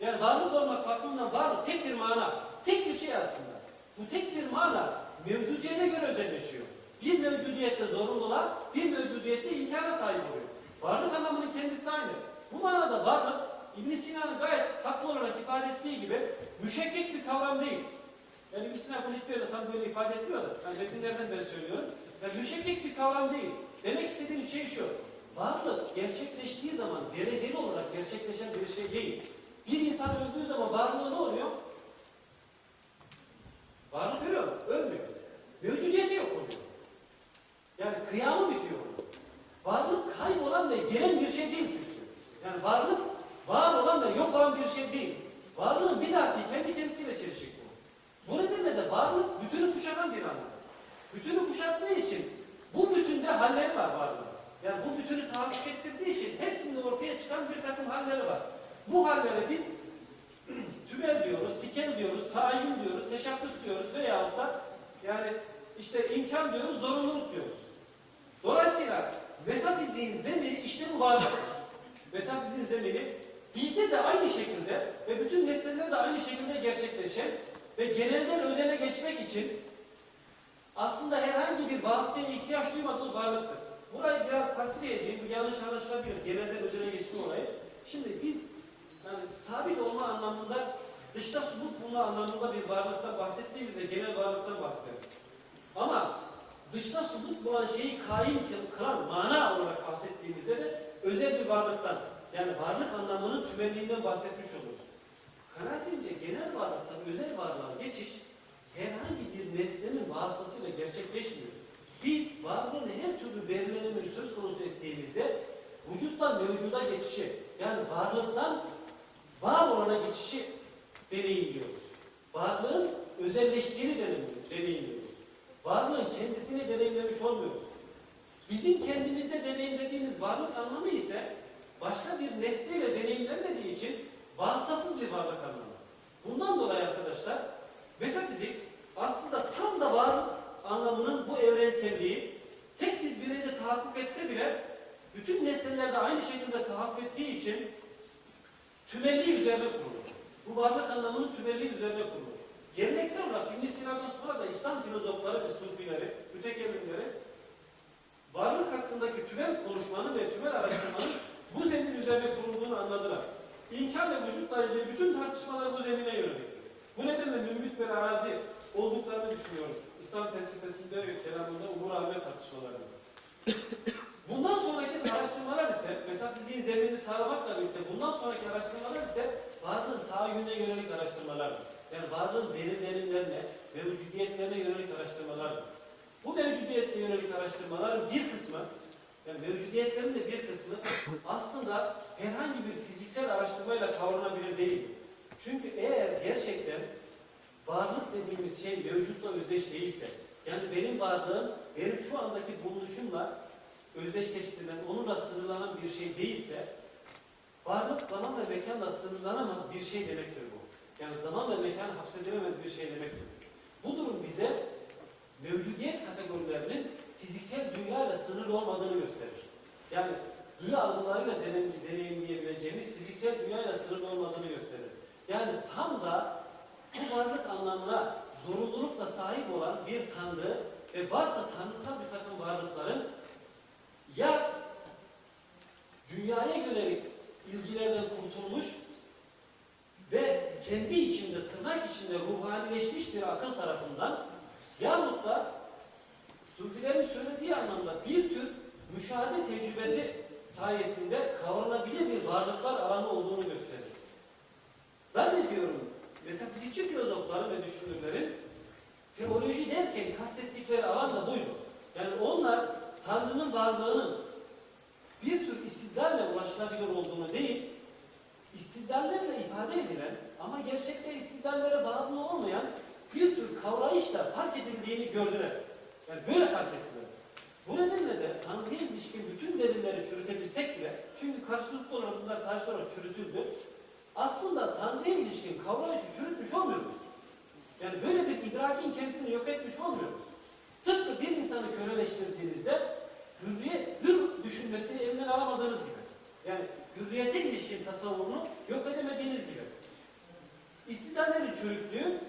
Yani varlık olmak bakımından varlık tek bir mana, tek bir şey aslında. Bu tek bir mana mevcudiyete göre özelleşiyor. Bir mevcudiyette zorunluluğa, bir mevcudiyette imkana sahip oluyor. Varlık anlamının kendisi aynı. Bu manada varlık İbn Sina'nın gayet haklı olarak ifade ettiği gibi müşekkek bir kavram değil. Yani İbn Sina bunu hiçbir yerde tam böyle ifade etmiyor da. Yani metinlerden ben söylüyorum. Yani müşekkek bir kavram değil. Demek istediğim şey şu. Varlık gerçekleştiği zaman dereceli olarak gerçekleşen bir şey değil. Bir insan öldüğü zaman varlığı ne oluyor? Varlık ölüyor mu? Ölmüyor. Mevcudiyeti yok oluyor. Yani kıyamı bitiyor. Varlık kaybolan ve gelen bir şey değil çünkü. Yani varlık var olan ve yok olan bir şey değil. Varlığın bizatihi kendi kendisiyle çelişik bu. Bu nedenle de varlık bütünü kuşatan bir anlam. Bütünü kuşattığı için bu bütünde halleri var varlığın. Yani bu bütünü tahakkuk ettirdiği için hepsinde ortaya çıkan bir takım halleri var. Bu hallere biz tümel diyoruz, tikel diyoruz, tayin diyoruz, teşebbüs diyoruz veyahut da yani işte imkan diyoruz, zorunluluk diyoruz. Dolayısıyla metafiziğin zemini işte bu varlık. Metafiziğin zemini bizde de aynı şekilde ve bütün nesnelerde de aynı şekilde gerçekleşen ve genelden özele geçmek için aslında herhangi bir vasıtaya ihtiyaç duymadığı varlıktır. Burayı biraz tasfiye edeyim, bu yanlış anlaşılabilir. Genelden özele geçme olayı. Şimdi biz yani sabit olma anlamında, dışta subut bulma anlamında bir varlıktan bahsettiğimizde genel varlıktan bahsederiz. Ama dışta subut bulan şeyi kaim kılan mana olarak bahsettiğimizde de özel bir varlıktan, yani varlık anlamının tümenliğinden bahsetmiş oluruz. Kanaatimce genel varlıktan özel varlığa geçiş herhangi bir nesnenin vasıtasıyla gerçekleşmiyor. Biz varlığın her türlü verilerini söz konusu ettiğimizde vücuttan mevcuda geçişi, yani varlıktan var olana geçişi deneyimliyoruz. Varlığın özelleştiğini deneyim- deneyimliyoruz. Varlığın kendisini deneyimlemiş olmuyoruz. Bizim kendimizde deneyimlediğimiz varlık anlamı ise başka bir nesneyle deneyimlenmediği için vasıtasız bir varlık anlamı. Bundan dolayı arkadaşlar metafizik aslında tam da varlık anlamının bu evrenselliği tek bir bireyde tahakkuk etse bile bütün nesnelerde aynı şekilde tahakkuk ettiği için tümelli üzerine kurulur. Bu varlık anlamının tümelli üzerine kurulur. Geleneksel olarak İbn Sina'dan sonra da İslam filozofları ve sufileri, mütekellimleri varlık hakkındaki tümel konuşmanın ve tümel araştırmanın bu zemin üzerine kurulduğunu anladılar. İmkan ve vücutla ilgili bütün tartışmalar bu zemine yöneliktir. Bu nedenle mümbit bir arazi olduklarını düşünüyorum. İslam felsefesinde ve kelamında umur alme tartışmalarında. Bundan sonraki araştırmalar ise metafiziğin zeminini sağlamakla birlikte bundan sonraki araştırmalar ise varlığın tahayyülüne yönelik araştırmalardır. Yani varlığın belirlenimlerine, mevcudiyetlerine yönelik araştırmalardır. Bu mevcudiyete yönelik araştırmaların bir kısmı, yani mevcudiyetlerin de bir kısmı aslında herhangi bir fiziksel araştırmayla kavranabilir değil. Çünkü eğer gerçekten varlık dediğimiz şey mevcutla özdeş değilse, yani benim varlığım benim şu andaki bulunuşumla özdeşleştirilen, onunla sınırlanan bir şey değilse, varlık zaman ve mekanla sınırlanamaz bir şey demektir bu. Yani zaman ve mekan hapsedilemez bir şey demektir. Bu durum bize mevcudiyet kategorilerinin fiziksel dünyayla sınırlı olmadığını gösterir. Yani duyu algılarıyla deneyim- deneyimleyebileceğimiz fiziksel dünyayla sınırlı olmadığını gösterir. Yani tam da bu varlık anlamına zorunlulukla sahip olan bir tanrı ve varsa tanrısal bir takım varlıkların ya dünyaya yönelik ilgilerden kurtulmuş ve kendi içinde, tırnak içinde ruhanileşmiş bir akıl tarafından yahut da Sufilerin söylediği anlamda bir tür müşahede tecrübesi sayesinde kavranabilir bir varlıklar alanı olduğunu gösterir. Zannediyorum metafizikçi filozofların ve düşünürlerin teoloji derken kastettikleri alan da buydu. Yani onlar Tanrı'nın varlığının bir tür istidlalle ulaşılabilir olduğunu değil, istidlallerle ifade edilen ama gerçekte istidlallere bağımlı olmayan bir tür kavrayışla fark edildiğini gördüler. Yani böyle fark ettiler. Bu nedenle de Tanrı'ya ilişkin bütün delilleri çürütebilsek bile, çünkü karşılıklı olarak bunlar tarih sonra çürütüldü, aslında Tanrı'ya ilişkin kavrayışı çürütmüş olmuyoruz. Yani böyle bir idrakin kendisini yok etmiş olmuyoruz. Tıpkı bir insanı köleleştirdiğinizde hürriyet, hür düşünmesini elinden alamadığınız gibi. Yani hürriyete ilişkin tasavvurunu yok edemediğiniz gibi. İstidallerin çürüklüğü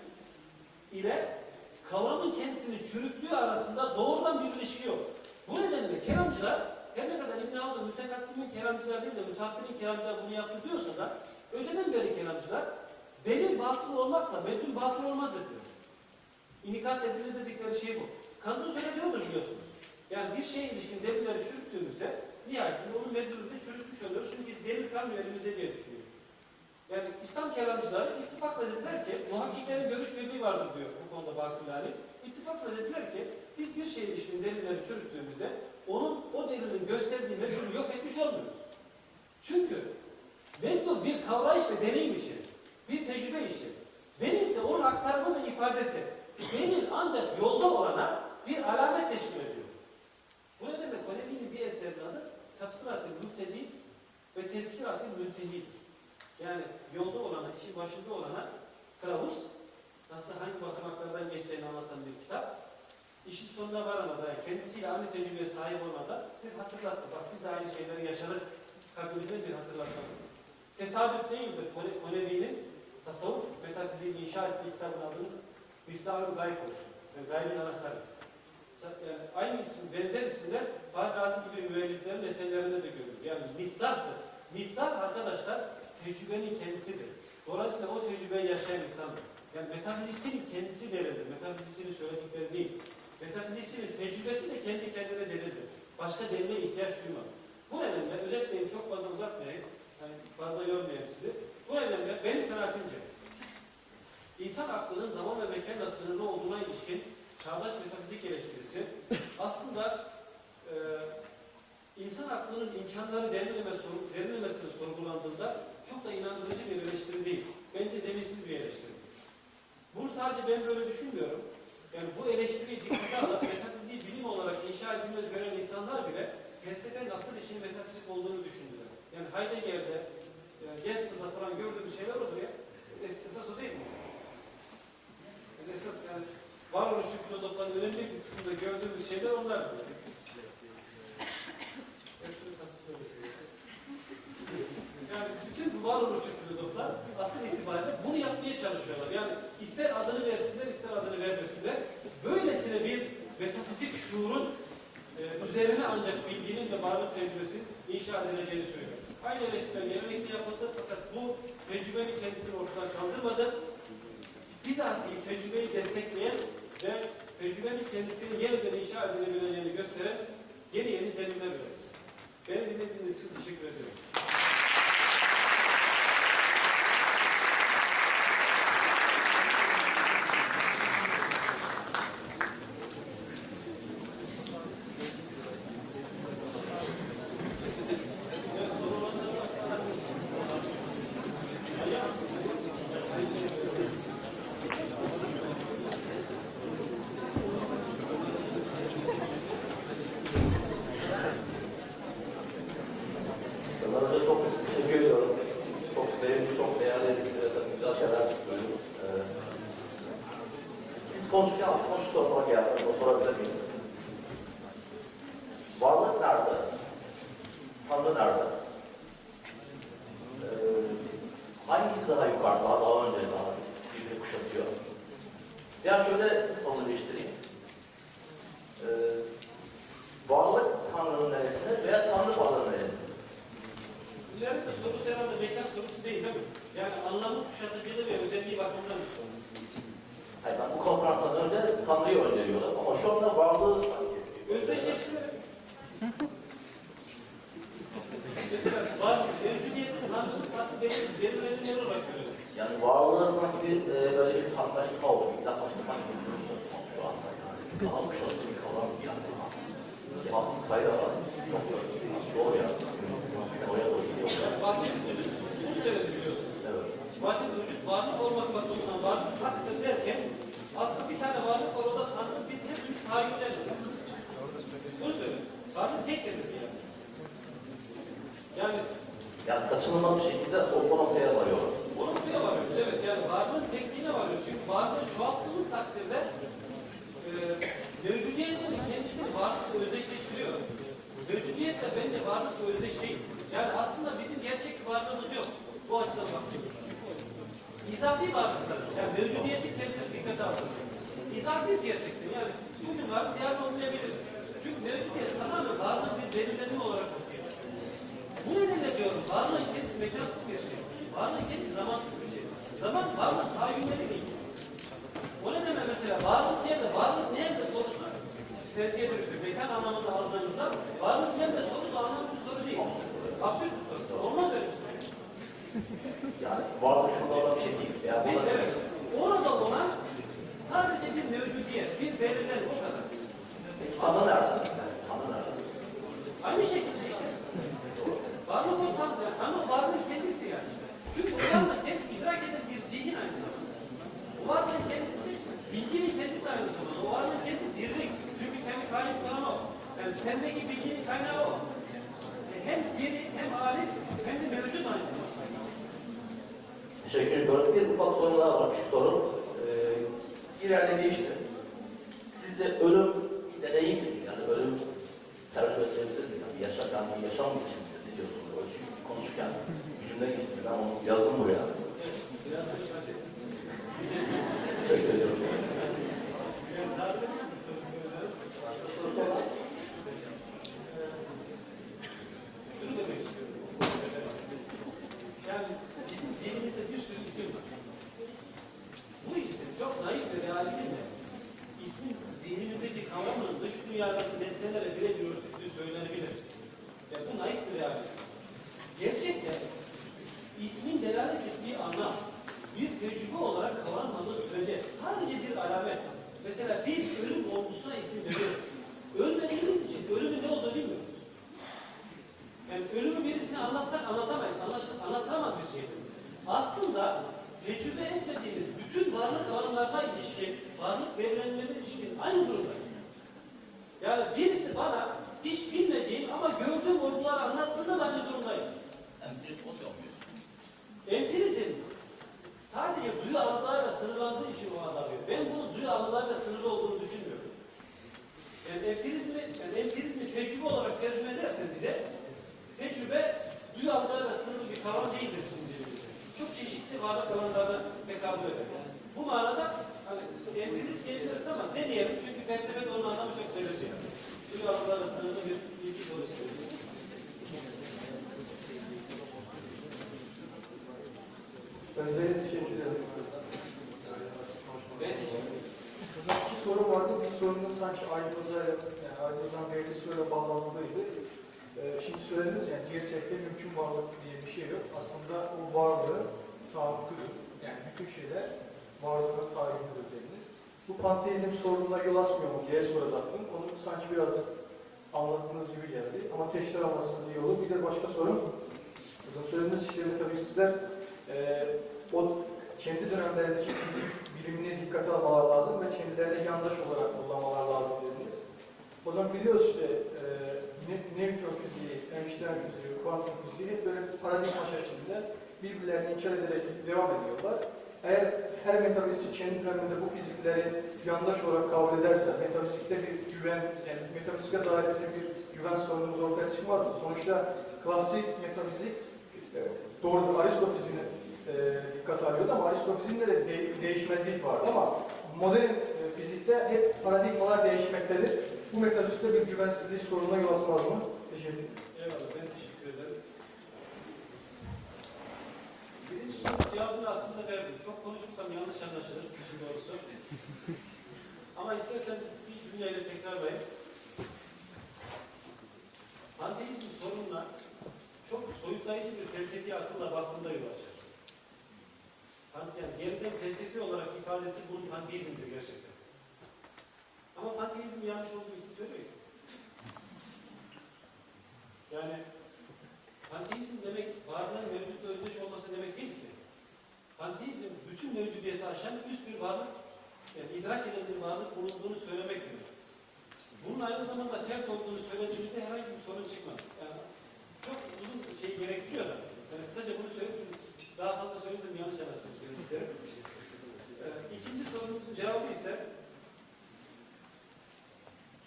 ile kavramın kendisinin çürüklüğü arasında doğrudan bir ilişki yok. Bu nedenle kelamcılar her ne kadar İbn Haldun mütekaddimin kelamcılar değil de müteahhirin kelamcılar bunu yaptı diyorsa da öteden beri kelamcılar delil batıl olmakla medlul batıl olmaz dediler. İnikas edilir dedikleri şey bu. Kant'ın söylediği odur biliyorsunuz. Yani bir şeye ilişkin delilleri çürüttüğümüzde nihayetinde onun de çürütmüş oluyoruz. Çünkü delil kalmıyor elimizde diye düşünüyor. Yani İslam kelamcıları ittifakla dediler ki, muhakkiklerin görüş birliği vardır diyor bu konuda Bakırlani. İttifakla dediler ki, biz bir şeye ilişkin delilleri çürüttüğümüzde onun o delilin gösterdiği medlulü yok etmiş olmuyoruz. Bir kavrayış ve deneyim işi, bir tecrübe işi. Delil ise onun aktarımı ve ifadesi. Delil ancak yolda olana bir alamet teşkil ediyor. Bu nedenle Konevi'nin bir eserinin adı Tafsirat-ı Mühtedi ve Tezkirat-ı Müntehi'dir. Yani yolda olana, işin başında olana kılavuz, nasıl hangi basamaklardan geçeceğini anlatan bir kitap. İşin sonuna varamadan, kendisiyle aynı tecrübeye sahip olmadan bir hatırlattı. Bak biz de aynı şeyleri yaşadık. Kabiliden bir hatırlatma. Tesadüf değildir. Kone- Konevi'nin tasavvuf metafiziğini inşa ettiği kitabın adını Miftahül Gayb oluşu. Yani gaybin anahtarı. Yani aynı isim, benzer isimler Fahri Razi gibi müelliflerin eserlerinde de görülür. Yani miftahtır. Miftah arkadaşlar tecrübenin kendisidir. Dolayısıyla o tecrübeyi yaşayan insandır. Yani metafizikçinin kendisi delildir. Metafizikçinin söyledikleri değil. Metafizikçinin tecrübesi de kendi kendine delildir. Başka delile ihtiyaç duymaz. Bu nedenle özetleyeyim çok fazla uzatmayayım. Yani fazla yormayayım sizi. Bu nedenle benim kanaatimce insan aklının zaman ve mekanla sınırlı olduğuna ilişkin çağdaş metafizik eleştirisi aslında e, insan aklının imkanları derinleme, derinlemesine sorgulandığında çok da inandırıcı bir eleştiri değil. Bence zeminsiz bir eleştiri. Bunu sadece ben böyle düşünmüyorum. Yani bu eleştiriyi dikkate alıp metafiziği bilim olarak inşa edilmez gören insanlar bile felsefe nasıl işin metafizik olduğunu düşündüler. Yani Heidegger'de, e, yani Gestel'da falan gördüğümüz şeyler odur ya. Es esas o değil mi? Yani esas yani varoluşçu filozofların önemli bir kısmında gördüğümüz şeyler onlardır. Yani. yani bütün varoluşçu filozoflar asıl itibariyle bunu yapmaya çalışıyorlar. Yani ister adını versinler, ister adını vermesinler. Böylesine bir metafizik şuurun e, üzerine ancak bilginin ve varlık tecrübesinin inşa edileceğini söylüyor. Aynı eleştiriler yemekte yapıldı fakat bu tecrübenin kendisini ortadan kaldırmadı. Biz Bizatihi tecrübeyi destekleyen ve tecrübenin kendisini yeniden inşa edilebileceğini gösteren yeni yeni zeminler verir. Beni dinlediğiniz için teşekkür ediyorum. çok teşekkür ediyorum. Çok sevimli, çok değerli güzel şeyler söyledim. Siz konuşurken aklıma şu sorular geldi. O sorabilir miyim? yaşandığı yaşam biçimidir. Ne diyorsunuz? Ölçü konuşurken gücümden gitsin ama onu yazdım buraya. Teşekkür ederim. Gerçekte mümkün varlık diye bir şey yok. Aslında o varlığı tahakküdür. Yani bütün şeyler varlığına tahakküdür dediniz. Bu panteizm sorununa yol açmıyor mu diye soracaktım. Onu sanki birazcık anlattığınız gibi geldi. Ama teşhir almasının iyi olur. Bir de başka sorum. Hocam söylediğiniz işlerinde tabii sizler e, o kendi dönemlerindeki fizik bilimine dikkate almalar lazım ve kendilerine yandaş olarak kullanmalar lazım dediniz. O zaman biliyoruz işte e, Ne- Newton fiziği, Einstein fiziği, kuantum fiziği hep böyle paradigma şeklinde birbirlerini inkar ederek devam ediyorlar. Eğer her metafizik kendi döneminde bu fizikleri yandaş olarak kabul ederse, metafizikte bir güven, yani metafizike dair bizim bir güven sorunumuz ortaya çıkmaz mı? Sonuçta klasik metafizik Evet. Doğru, Aristofiziğine e, dikkat alıyordu ama Aristofiziğinde de de değişmezlik vardı ama modern fizikte hep paradigmalar değişmektedir. Bu metafizikte bir güvensizlik sorununa yol açmaz mı? Teşekkür ederim. Eyvallah, ben teşekkür ederim. Birinci sorunun cevabını aslında verdim. Çok konuşursam yanlış anlaşılır, işin doğrusu. Ama istersen bir cümleyle tekrarlayayım. Panteizm sorununa çok soyutlayıcı bir felsefi akılla baktığında yol açar. Yani geriden felsefi olarak ifadesi bunun panteizmdir gerçekten. Ama panteizmin yanlış olduğunu kim söylüyor ki? Yani panteizm demek varlığın mevcutla özdeş olması demek değil ki. Panteizm bütün mevcudiyeti aşan üst bir varlık, yani idrak eden bir varlık bulunduğunu söylemek demek. Bunun aynı zamanda ters olduğunu söylediğimizde herhangi bir sorun çıkmaz. Yani çok uzun şey gerektiriyor da. Yani kısaca bunu söyleyeyim daha fazla söylersem yanlış söylediklerim. Ee, İkinci sorunuzun cevabı ise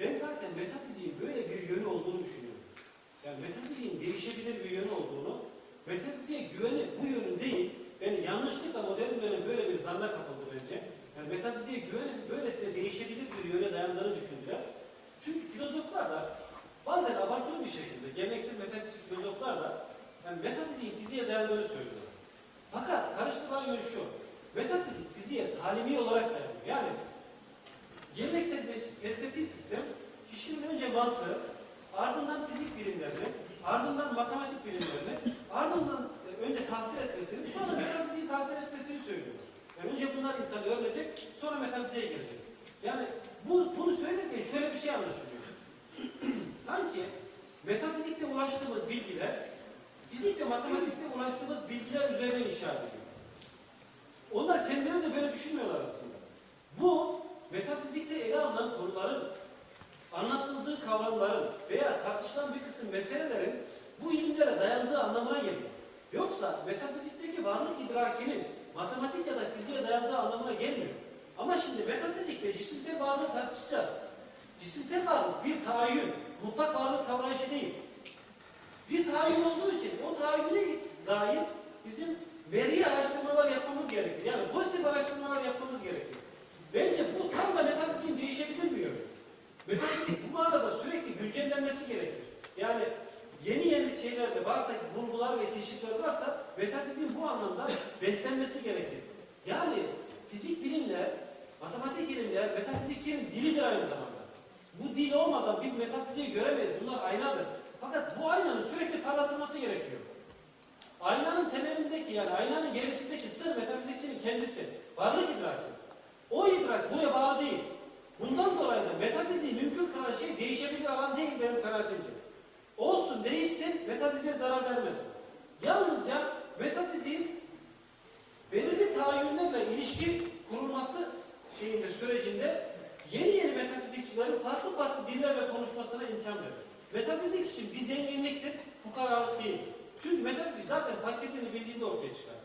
ben zaten metafiziğin böyle bir yönü olduğunu düşünüyorum. Yani metafiziğin değişebilir bir yönü olduğunu, metafiziğe güveni bu yönün değil, ben yanlışlıkla modern dönem böyle bir zanna kapıldı bence. Yani metafiziğe güveni böylesine değişebilir bir yöne dayandığını düşündüler. Çünkü filozoflar da bazen abartılı bir şekilde, geleneksel metafizik filozoflar da yani metafiziğin fiziğe dayandığını söylüyorlar. Fakat karıştırılan yön şu, metafizik fiziğe talimi olarak dayanıyor. Yani geleneksel felsefi sistem kişinin önce mantığı, ardından fizik bilimlerini, ardından matematik bilimlerini, ardından e, önce tahsil etmesini, sonra metafiziği tahsil etmesini söylüyor. Yani önce bunlar insanı öğrenecek, sonra metafiziğe gelecek. Yani bu, bunu söylerken şöyle bir şey anlaşılıyor. Sanki metafizikte ulaştığımız bilgiler, fizik ve matematikte ulaştığımız bilgiler üzerine inşa ediliyor. Onlar kendileri de böyle düşünmüyorlar aslında. Bu metafizikte ele alınan konuların, anlatıldığı kavramların veya tartışılan bir kısım meselelerin bu ilimlere dayandığı anlamına geliyor. Yoksa metafizikteki varlık idrakinin matematik ya da fiziğe dayandığı anlamına gelmiyor. Ama şimdi metafizikte cisimsel varlığı tartışacağız. Cisimsel varlık bir tahayyül, mutlak varlık kavrayışı değil. Bir tahayyül olduğu için o tahayyüle dair bizim veri araştırmalar yapmamız gerekir. Yani pozitif araştırmalar yapmamız gerekir. Bence bu tam da metafiziğin değişebilir bir yönü. Metafizik bu manada sürekli güncellenmesi gerekir. Yani yeni yeni şeylerde varsa, bulgular ve keşifler varsa metafiziğin bu anlamda beslenmesi gerekir. Yani fizik bilimler, matematik ilimler metafizikçinin dilidir aynı zamanda. Bu dil olmadan biz metafiziği göremeyiz. Bunlar aynadır. Fakat bu aynanın sürekli parlatılması gerekiyor. Aynanın temelindeki yani aynanın gerisindeki sır metafizikçinin kendisi. Varlık idraki. O idrak buraya bağlı değil. Bundan dolayı da metafiziği mümkün kılan şey değişebilir alan değil benim kanaatimce. Olsun değişsin metafiziğe zarar vermez. Yalnızca metafiziğin belirli tahayyüllerle ilişki kurulması şeyinde sürecinde yeni yeni metafizikçilerin farklı farklı dillerle konuşmasına imkan verir. Metafizik için bir zenginliktir, fukaralık değil. Çünkü metafizik zaten paketini bildiğinde ortaya çıkar.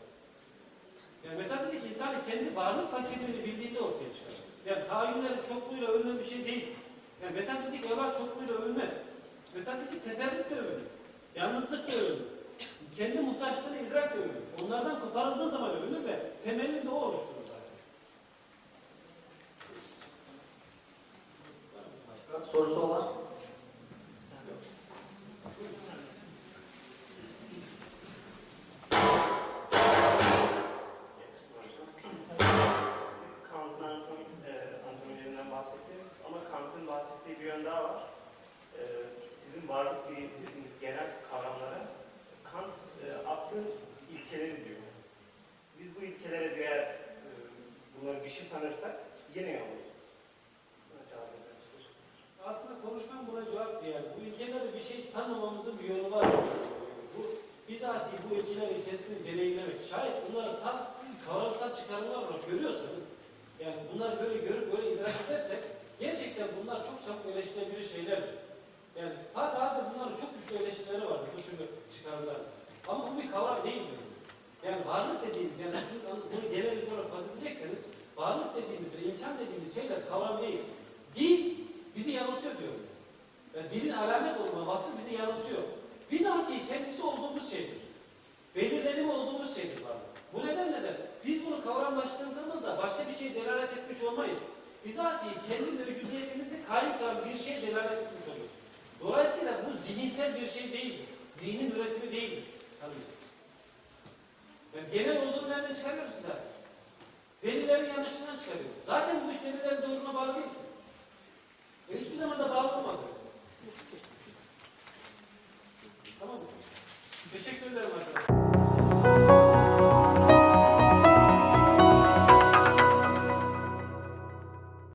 Yani metafizik insanın kendi varlık paketini bildiğinde ortaya çıkar. Yani tahayyüllerin çokluğuyla övünen bir şey değil. Yani metafizik evrak çokluğuyla övülmez. Metafizik teferruatle övünür. Yalnızlıkla övünür. Kendi muhtaçlığını idrakle övünür. Onlardan koparıldığı zaman övünür ve temelini de o oluşturur zaten. Sorusu olan? Bir kavram değildir. Yani varlık dediğimiz, yani siz bunu genel olarak bahsedecekseniz, varlık dediğimiz ve imkan dediğimiz şeyler kavram değil. Dil bizi yanıltıyor diyor. Yani dilin alamet olma vasfı bizi yanıltıyor. Bizatihi kendisi olduğumuz şeydir. Belirlenimi olduğumuz şeydir varlık. Bu nedenle de biz bunu kavramlaştırdığımızda başka bir şey delalet etmiş olmayız. Bizatihi kendi mevcudiyetimizi kayıp bir şey delalet etmiş olur. Dolayısıyla bu zihinsel bir şey değildir. Zihnin üretimi değildir. Tabii. Yani genel olduğunu nereden çıkarıyoruz zaten? Verilerin yanlışından çıkarıyoruz. Zaten bu iş verilerin doğruluğuna bağlı değil ki. Ve hiçbir zaman da bağlı olmadı. Tamam mı? Teşekkür ederim arkadaşlar.